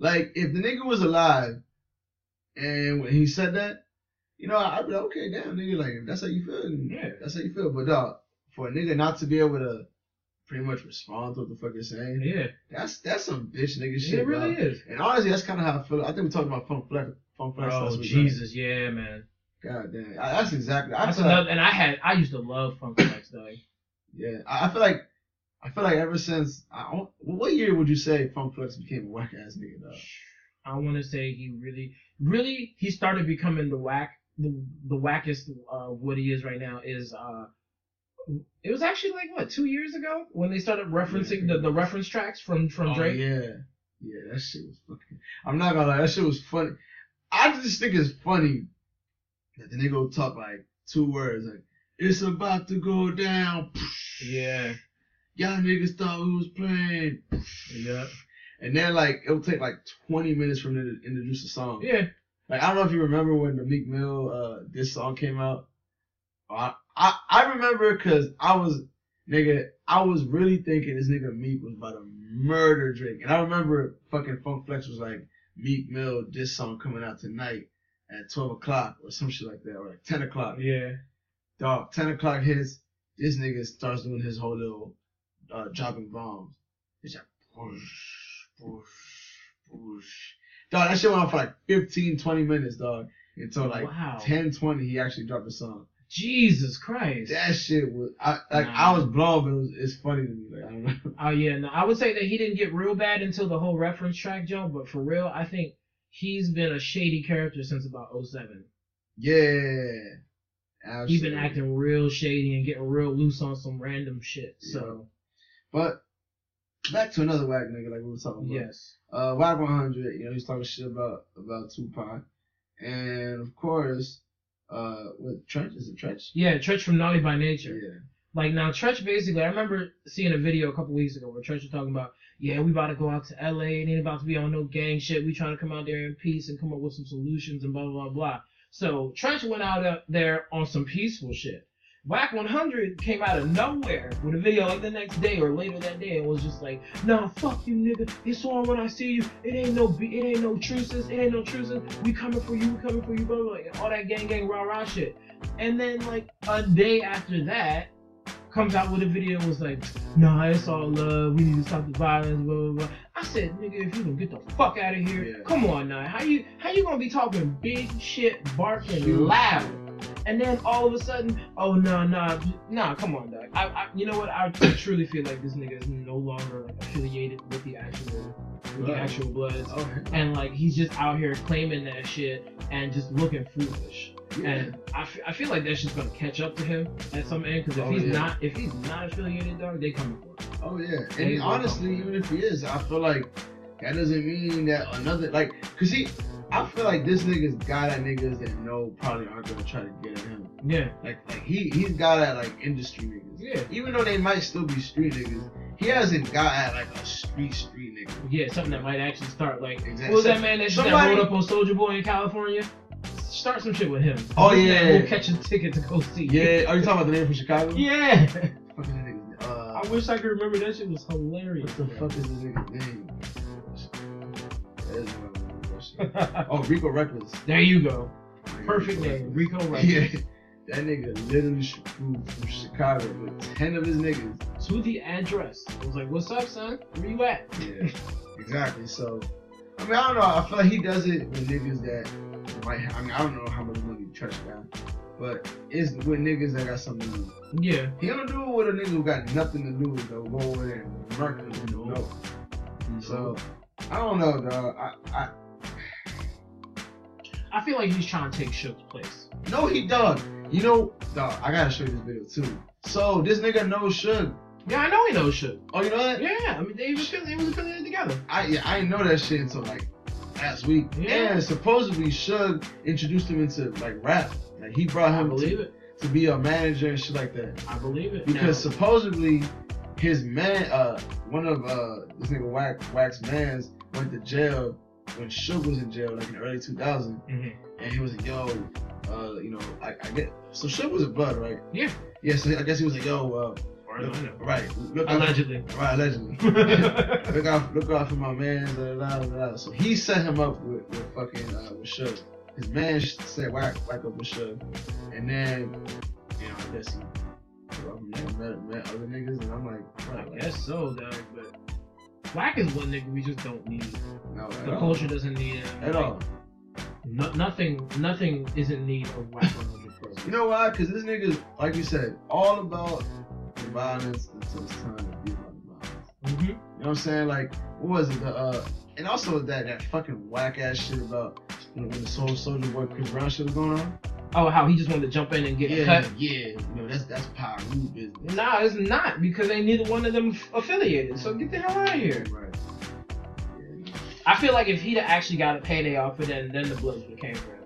Like, if the nigga was alive and when he said that, you know, I'd be like, okay, damn, nigga, like, that's how you feel, Yeah. that's how you feel. But, dog, for a nigga not to be able to pretty much respond to what the fuck you're saying, Yeah. that's that's some bitch nigga shit, it really dog. is. And honestly, that's kind of how I feel. I think we talked about Funk Flex. Funk Flex last Oh Jesus, yeah, man. God damn. I, that's exactly. I That's feel like, and I had I used to love Funk Flex though. yeah, I, I feel like. I feel like ever since, I, don't- what year would you say Funk Flex became a whack ass nigga, dog? I want to say he really, really, he started becoming the whack, the the wackest uh, what he is right now is. uh It was actually like what two years ago when they started referencing the, the reference tracks from from Oh, Drake. yeah. Yeah, that shit was fucking. I'm not gonna lie, that shit was funny. I just think it's funny that the nigga will talk like two words, like, it's about to go down. Yeah, Y'all niggas thought we was playing. yeah, And then, like, it'll take like 20 minutes for them to introduce the song. yeah. Like, I don't know if you remember when the Meek Mill, uh, this song came out. I, I, I remember because I was, nigga, I was really thinking this nigga Meek was about to murder Drake. And I remember fucking Funk Flex was like, Meek Mill, this song coming out tonight at 12 o'clock or some shit like that, or like 10 o'clock. Yeah, Dog, 10 o'clock hits, this nigga starts doing his whole little, uh, dropping bombs. It's like, push, push, push. Dog, that shit went on for like 15, 20 minutes, dog. Until like wow. 10, 20, he actually dropped a song. Jesus Christ. That shit was I like Nah. I was blown, but it was it's funny to me. Like I don't know. Oh yeah, no, I would say that he didn't get real bad until the whole reference track jump, but for real, I think he's been a shady character since about 07. Yeah. He's been acting real shady and getting real loose on some random shit. So But back to another whack nigga like we were talking about. yes, Uh Whack 100, you know, he's talking shit about about Tupac. And of course, uh what Trench is it Trench? yeah, Tretch from Naughty by Nature. Yeah. Like now, Tretch basically, I remember seeing a video a couple weeks ago where Tretch was talking about, yeah, we about to go out to LA and ain't about to be on no gang shit. We trying to come out there in peace and come up with some solutions and blah blah blah blah. So Tretch went out there on some peaceful shit. Whack 100 came out of nowhere with a video like the next day or later that day and was just like, nah, fuck you, nigga. It's on when I see you. It ain't no, be- it ain't no truces. It ain't no truces. We coming for you. We coming for you. Blah blah. blah. All that gang gang rah rah shit. And then like a day after that, comes out with a video and was like, nah, it's all love. We need to stop the violence. Blah blah blah. I said, nigga, if you don't get the fuck out of here, Yeah. come on now. How you how you gonna be talking big shit, barking Huge. loud? And then all of a sudden, oh no, no, no, come on, dog. I, I, you know what? I truly feel like this nigga is no longer like affiliated with the actual, with the actual Bloods, Oh, and like he's just out here claiming that shit and just looking foolish. Yeah. And I, f- I feel like that's just gonna catch up to him at some end because if Oh, he's yeah. not if he's not affiliated, dog, they coming for him. Oh yeah, They and honestly, even if he is, I feel like that doesn't mean that another like, cause he, I feel like this nigga's got at niggas that know probably aren't gonna try to get at him. Yeah, Like, like he he's got at like industry niggas. yeah, Even though they might still be street niggas, he hasn't got at like a street street nigga. yeah. Something that might actually start like Exactly. what was that man that, just that Somebody- rode up on Soulja Boy in California? Start some shit with him. Oh, yeah. will catch a ticket to go see. Yeah, are you talking about the nigga from Chicago? yeah. What the fuck is that nigga's name? Uh, I wish I could remember that shit was hilarious. what the fuck is this nigga's name? That is what I remember that shit. Oh, Rico Recklezz. there you go. Perfect name, Rico Wright. <laughs> Yeah, that nigga literally flew from Chicago with ten of his niggas. To the address. I was like, "What's up, son? Where you at?" Yeah, exactly. So, I mean, I don't know. I feel like he does it with niggas that might. Ha- I mean, I don't know how much money Trash got, but it's with niggas that got something to do. Yeah. He don't do it with a nigga who got nothing to do with the go over there and murk him. Know. So, I don't know, dog. I, I I feel like he's trying to take Suge's place. no, he dog. You know, dog. I gotta show you this video too. So this nigga knows Suge. Yeah, I know he knows Shook. Oh, you know that? Yeah, I mean they was they was affiliated together. I yeah, I didn't know that shit until like last week. Yeah. And supposedly Suge introduced him into like rap. Like he brought I him believe to, it. to be a manager and shit like that. I believe it. Because Now, supposedly his man, uh, one of uh this nigga Wax Wax Mans went to jail when Suge was in jail, like in the early 2000s, Mhm. and he was like, yo, uh, you know, I, I get so Suge was a blood, right? Yeah. Yeah, so I guess he was like, yo, uh, Or I look- know. right, look out, Allegedly. right, allegedly. <laughs> look out, look out for my man. Da, da, da. So he set him up with, with fucking uh, with Suge. His man said whack whack up with Suge, and then you know I guess he met, met, other niggas, and I'm like, bro, I like, guess so, dog. But Black is one nigga we just don't need. no, The all. culture doesn't need him. at all. No, nothing, nothing is in need of Whack 100 You know why? Because this nigga's like you said, all about violence until it's time to be about the violence. Mm-hmm. You know what I'm saying? Like, what was it? The uh, and also that that fucking whack ass shit about you know, when the Soul Soulja Boy Chris Brown shit was going on. Oh, how he just wanted to jump in and get yeah, cut? yeah. You know that's that's power move business. Nah, it's not because ain't neither one of them affiliated. So get the hell out of here. Right. Yeah. I feel like if he'd actually got a payday off it, then then the Bloods would have came for him.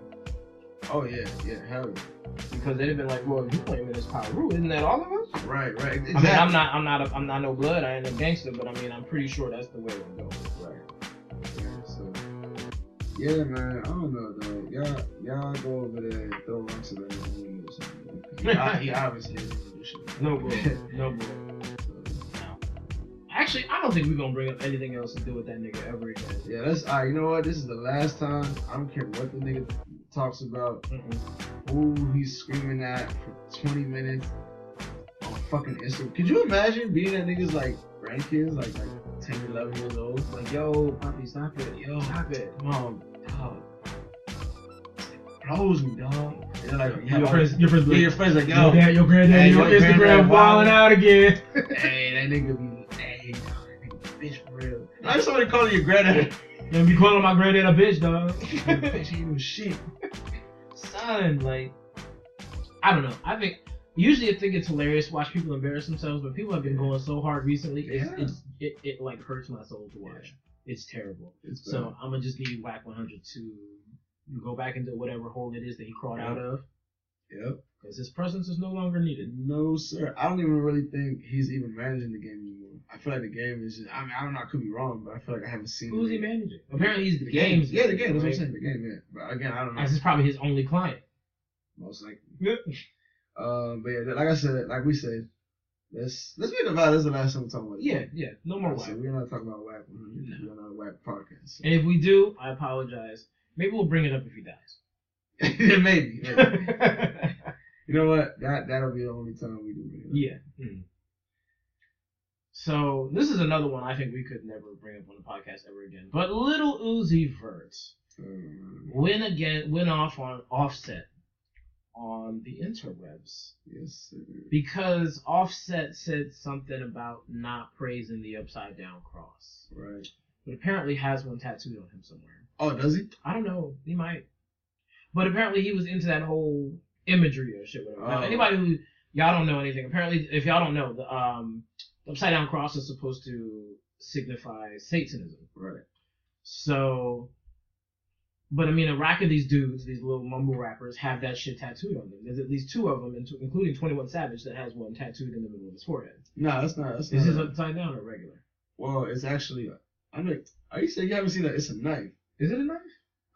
Oh yeah, yeah. Hell yeah. Because they'd have been like, well, you claiming this power rule, isn't that all of us? Right, right. Exactly. I mean, I'm not, I'm not, a, I'm not no blood. I ain't a gangster, but I mean, I'm pretty sure that's the way it goes. Right. Yeah, so. Yeah, man. I don't know though. Y'all, y'all go over there and throw him to the room or something. He, he obviously doesn't. No bull, no bull. No. Actually, I don't think we're gonna bring up anything else to do with that nigga ever again. Yeah, that's alright. You know what? This is the last time. I don't care what the nigga talks about. Who he's screaming at for 20 minutes on fucking Instagram. Could you imagine being that niggas like grandkids, like like 10, 11 years old? Like, yo, Poppy, stop it. Yo, stop it. Come on, dog. clothes me, dog. They're like, you Your friends, your friends, yeah, your friends like, yo, yo, dad, your granddaddy Hey, on your Instagram wilding out again. <laughs> hey, that nigga be, hey, dog, that nigga bitch for real. I just somebody calling your granddad. <laughs> And be calling my granddad a bitch, dog. <laughs> bitch, he do shit. Son, like, I don't know. I think usually I think it's hilarious to watch people embarrass themselves, but people have been going so hard recently. It's, Yeah. it's it, it like hurts my soul to watch. It's terrible. It's So I'm gonna just need Whack 100 to go back into whatever hole it is that he crawled out of, Yep. because his presence is no longer needed. No, sir. I don't even really think he's even managing the game anymore. I feel like the game is just. I mean, I don't know. I could be wrong, but I feel like I haven't seen. Who's he managing? Apparently he's the, games. Yeah, the game. That's what I'm saying. The game. Yeah. But again, I don't know. This is probably his only client. Most likely. Yeah. Um, but yeah, like I said, like we said, let's let's make a vow. This is the last time we're talking about. it. Yeah, yeah. No more Whack. we're not talking about whack. We're No. not a whack podcast. So. And if we do, I apologize. Maybe we'll bring it up if he dies. <laughs> maybe. maybe. <laughs> You know what? That that'll be the only time we do it. Yeah. Mm. So this is another one I think we could never bring up on the podcast ever again. But Lil Uzi Vert Um, went again went off on Offset on the interwebs yes. Sir. because Offset said something about not praising the upside down cross, Right. but apparently has one tattooed on him somewhere. Oh, does he? I don't know. He might. But apparently he was into that whole imagery or shit. Whatever. Now, Oh. anybody who y'all don't know anything, apparently if y'all don't know, the um the upside down cross is supposed to signify Satanism. Right. So but I mean, a rack of these dudes, these little mumble rappers, have that shit tattooed on them. There's at least two of them, including 21 Savage, that has one tattooed in the middle of his forehead. No, that's not. That's Is not. upside down or regular? well, it's actually. I know. Are you saying you haven't seen that? It's a knife. Is it a knife?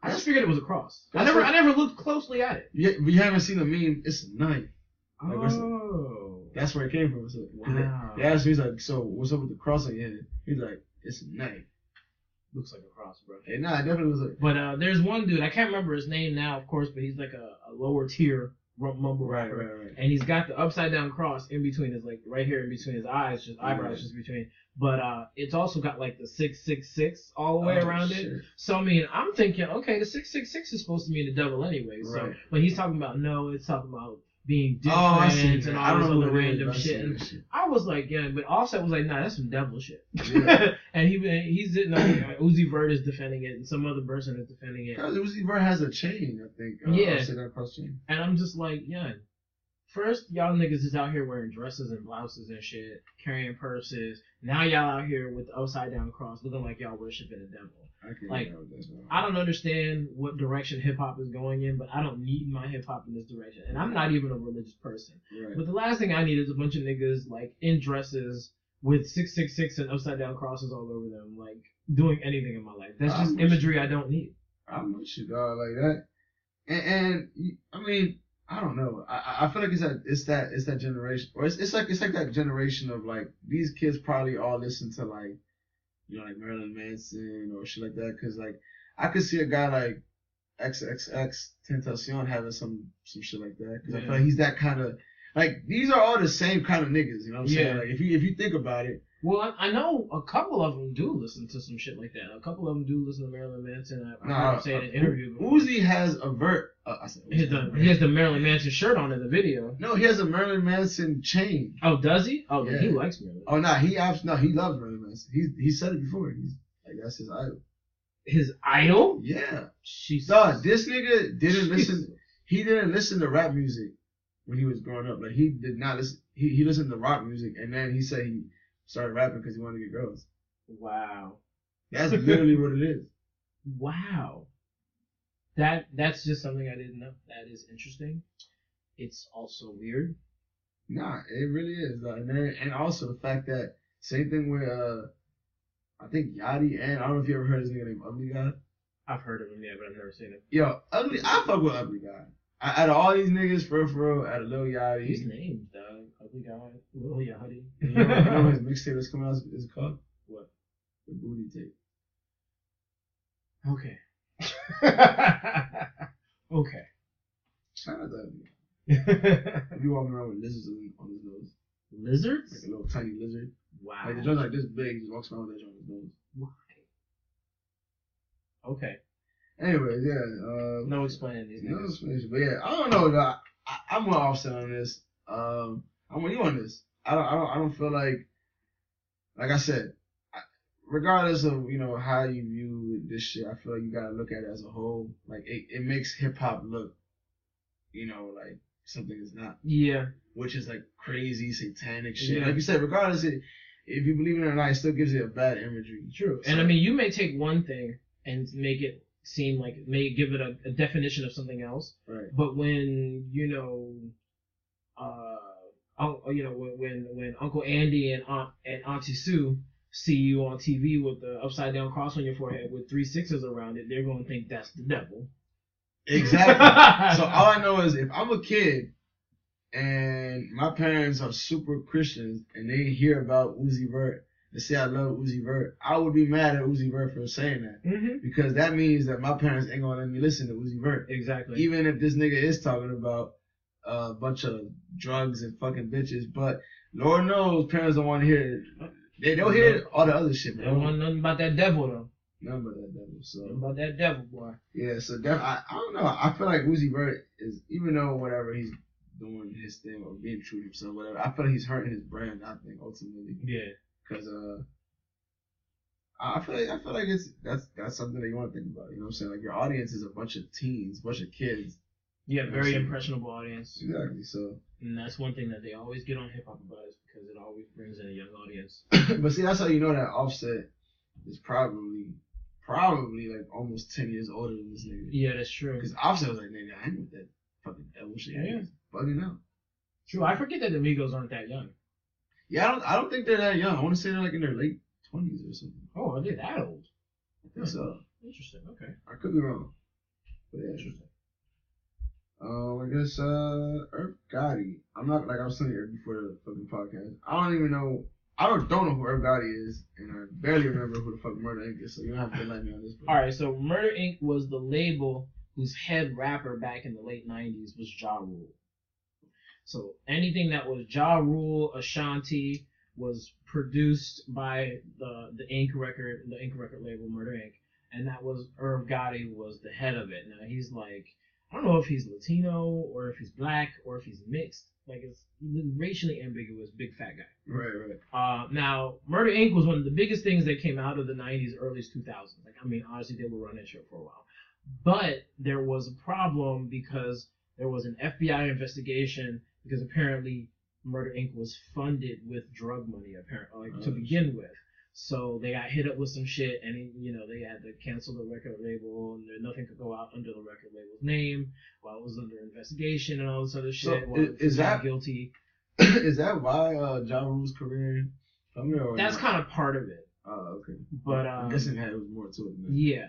I just figured it was a cross. I never, I never looked closely at it. You, you haven't seen the meme. It's a knife. Like. Oh, That's where it came from. So, Wow. They asked me, he's like, so what's up with the cross on your head? He's like, it's a knife. looks like a cross, bro. Hey, nah, it definitely was a. But uh, there's one dude I can't remember his name now, of course, but he's like a, a lower tier mumble Right, rapper, right, right. and he's got the upside down cross in between his like right here in between his eyes, just eyebrows Yeah. just between. But uh, it's also got like the six six six all the way Oh, around it. shit. So I mean, I'm thinking, okay, the six six six is supposed to mean the devil anyway. So, Right. but he's talking about no, it's talking about being Oh, I different see. and I all don't know other is, random shit. And shit. I was like, yeah, but Offset was like, nah, that's some devil shit. <laughs> Yeah. and he he's no, Uzi Vert is defending it, and some other person is defending it. Uzi Vert has a chain, I think. Uh, Yeah. That cross chain. And I'm just like, yeah. First, y'all niggas is out here wearing dresses and blouses and shit, carrying purses. Now y'all out here with the upside down cross, looking like y'all worshiping the devil. I Like, know that's wrong. I don't understand what direction hip hop is going in, but I don't need my hip hop in this direction. And I'm not even a religious person. Right. But the last thing I need is a bunch of niggas like in dresses with six six six and upside down crosses all over them, like doing anything in my life. That's just imagery I don't need. I'm with you, dog, like that. And, and I mean, I don't know. I- I, I feel like it's that it's that it's that generation, or it's, it's like it's like that generation of like these kids probably all listen to like, you know, like Marilyn Manson or shit like that. Cause like I could see a guy like XXX Tentacion having some some shit like that. Cause I feel like he's that kind of like these are all the same kind of niggas. You know what I'm saying? Yeah. Like if you if you think about it, Well, I, I know a couple of them do listen to some shit like that. A couple of them do listen to Marilyn Manson. I, I heard him say it in an interview. before. Uzi has a vert. Uh, I said He has, the, he has the Marilyn Manson shirt on in the video. No, he has a Marilyn Manson chain. Oh, does he? Oh, then he likes Marilyn. Oh no, he abs- no, he loves Marilyn Manson. He he said it before. He's like that's his idol. His idol? Yeah, She's dog. This nigga didn't listen. He didn't listen to rap music when he was growing up. Like he did not listen. He he listened to rock music, and then he said he started rapping because he wanted to get girls. Wow. That's <laughs> literally what it is. Wow. That that's just something I didn't know. That is interesting. It's also weird. Nah, it really is. Like, and then, and also the fact that same thing with uh, I think Yachty and I don't know if you ever heard his nigga named Ugly God. I've heard of him, yeah, but I've never seen him. Yo, ugly. I fuck with Ugly God. I, out of all these niggas, for real, for real, out of Lil These Yachty, names, dog. Ugly God. Lil Yachty. <laughs> you know, you know his mixtape that's coming out is, is called what? the Booty Tape. Okay. <laughs> okay. Shout out to guy. Be walking around with lizards on, on his nose, Lizards? like a little tiny lizard. Wow. Like the joint's like this big. He just walks around with that joint on his nose. Why? Okay. Anyways, yeah. Uh, No explaining these no explanation, but yeah, I don't know. I, I, I'm with Offset on this. Um, I'm with you on this. I don't, I don't, I don't feel like, like I said, I, regardless of you know how you view this shit, I feel like you gotta look at it as a whole. Like it, it makes hip hop look, you know, like something it's not, Yeah. which is like crazy satanic shit. Yeah. Like you said, regardless, it, if you believe in it or not, it still gives it a bad imagery. True. And I mean, you may take one thing and make it seem like may give it a, a definition of something else, Right. but when you know, uh, oh, you know, when when, when Uncle Andy and Aunt and Auntie Sue see you on TV with the upside down cross on your forehead with three sixes around it, they're gonna think that's the devil. Exactly. <laughs> so all I know is if I'm a kid and my parents are super Christians and they hear about Uzi Vert and say I love Uzi Vert, I would be mad at Uzi Vert for saying that mm-hmm. because that means that my parents ain't gonna let me listen to Uzi Vert, Exactly. even if this nigga is talking about a bunch of drugs and fucking bitches. But Lord knows parents don't want to hear it. They don't hear all the other shit, they don't want nothing about that devil though. None about that devil. So. Nothing about that devil boy. Yeah, so def- I, I don't know. I feel like Uzi Vert is even though whatever he's doing his thing or being true to himself, whatever. I feel like he's hurting his brand. I think ultimately Yeah. because uh, I I feel like I feel like it's that's that's something that you want to think about. You know what I'm saying? Like your audience is a bunch of teens, bunch of kids. Yeah, very Absolutely. impressionable audience. Exactly. So, And that's one thing that they always get on hip hop about is because it always brings in a young audience. <coughs> but see, that's how you know that Offset is probably probably like almost ten years older than this nigga. Yeah, that's true. Because Offset was like, nigga, I ain't with that fucking devil shit. Yeah. Bugging out. True. I forget that the Migos aren't that young. Yeah, I don't. I don't think they're that young. I want to say they're like in their late twenties or something. Oh, are they that old? I think so. Interesting. Okay. I could be wrong. But yeah. Interesting. Um, I guess uh, Irv Gotti. I'm not like I was saying you before the fucking podcast. I don't even know. I don't don't know who Irv Gotti is, and I barely remember who the fuck Murder Inc. is. So you don't have to let me on this. But All right. So Murder Inc. was the label whose head rapper back in the late '90s was Ja Rule. So anything that was Ja Rule, Ashanti was produced by the the Inc. record, the Inc. record label Murder Inc. And that was Irv Gotti was the head of it. Now he's like, I don't know if he's Latino or if he's black or if he's mixed. Like it's racially ambiguous, big fat guy. right, right. Uh, now, Murder Inc. was one of the biggest things that came out of the 90s, early 2000s. Like, I mean, honestly, they were running shit for a while. But there was a problem because there was an FBI investigation because apparently Murder Inc. was funded with drug money, apparently, like, to Oh, begin with. So they got hit up with some shit, and you know they had to cancel the record label, and there, nothing could go out under the record label's name while it was under investigation and all this other So, shit. while i- it was is found that- guilty? <coughs> is that why uh, Ja Rule's career? From here or That's not? kind of part of it. Oh, okay. But I'm um, guessing that was more to it. Than that. yeah.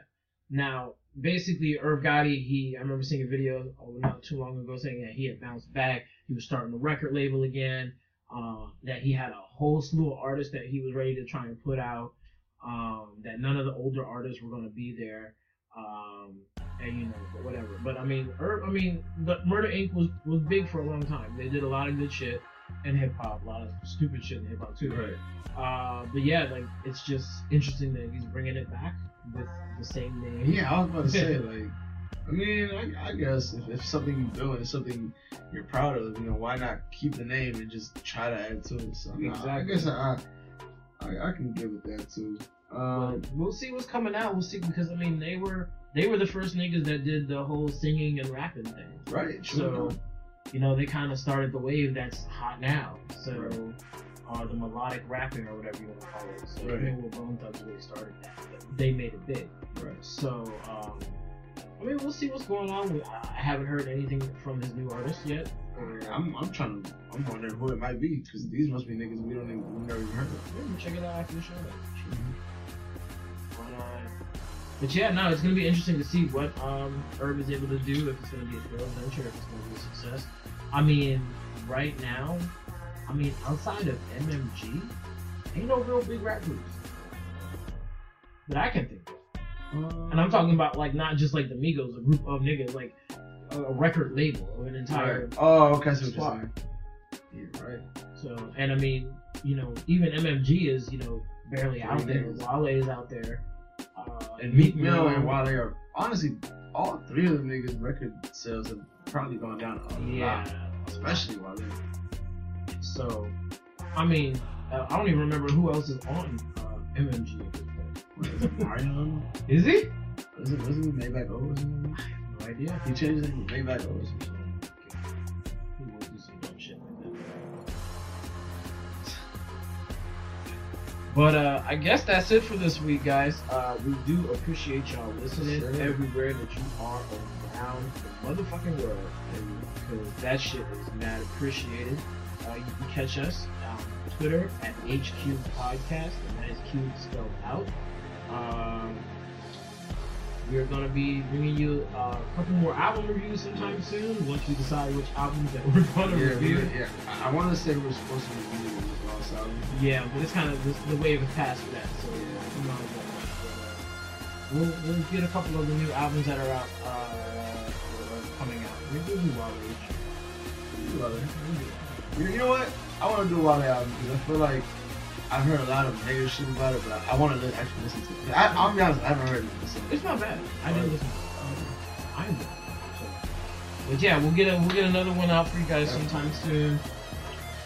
Now, basically, Irv Gotti, he I remember seeing a video oh, not too long ago saying that he had bounced back. He was starting the record label again. Uh, that he had a whole slew of artists that he was ready to try and put out. Um, that none of the older artists were going to be there. Um, and you know, but whatever. But I mean, Irv, I mean, the Murder Inc. was was big for a long time. They did a lot of good shit in hip hop, a lot of stupid shit in hip hop too. Right. Uh, but yeah, like it's just interesting that he's bringing it back with the same name. Yeah, I was about to say <laughs> like. I mean, I, I guess if, if something you're doing is something you're proud of, you know, why not keep the name and just try to add to it? So I- I, guess I, I I can get with that too. Um, But we'll see what's coming out. We'll see because I mean they were they were the first niggas that did the whole singing and rapping thing. right. True. So enough. you know they kind of started the wave that's hot now. So or the melodic rapping or whatever you want to call it. So Right. maybe Bone Thugs really started that. They made it big. right. So um, I mean we'll see what's going on. We- I haven't heard anything from his new artist yet. I'm I'm trying to I'm wondering who it might be because these must be niggas we don't even we never even heard of. Yeah, check it out after the show. then. But, uh, but yeah, no, it's gonna be interesting to see what um Irv is able to do. If it's gonna be a failed venture, if it's gonna be a success. I mean, right now, I mean, outside of MMG, ain't no real big rap groups that I can think of. And I'm talking about like not just like the Migos, a group of niggas, like a, a record label of an entire Right. Oh, okay. See squad. Yeah, right. So, and I mean, you know, even MMG is, you know, barely out there. Wale is out there. Uh, And Meek Mill and Wale are honestly, all three of them niggas' record sales have probably gone down a Yeah. lot, especially Wale. So, I mean, uh, I don't even remember who else is on uh, MMG at this point. What is it, Mario? Is he? Was it, was it Maybach O or something? No idea. He changed it to Maybach O or something. He will do some dumb shit like that. But uh, I guess that's it for this week, guys. Uh, we do appreciate y'all listening Sure. everywhere that you are around the motherfucking world, and because that shit is mad appreciated. Uh, you can catch us on Twitter at HQ Podcast, and that is Q spelled out. Um, we're gonna be bringing you uh, a couple more album reviews sometime soon. Once we decide which albums that we're gonna Yeah, review. we- yeah. I, I wanted to say we're supposed to review the Lost album. Yeah, but it's kind of the, the wave has passed for that, so I'm not gonna but, uh, We'll we'll get a couple of the new albums that are out uh, are coming out. Maybe we'll do Wale H. Wale. You, you know what? I want to do a Wale album because I feel like I've heard a lot of negative shit about it, but I, I want to actually listen to it. I, I'll be honest, I haven't heard it. So. It's not bad. I didn't listen. to it. Um, I enjoyed. So, but yeah, we'll get a we'll get another one out for you guys sometime soon.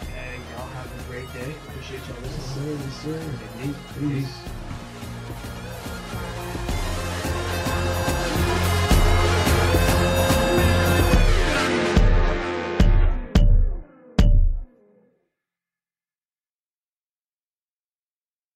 And y'all have a great day. Appreciate y'all Yes, listening. sir, yes, sir. Peace. Peace.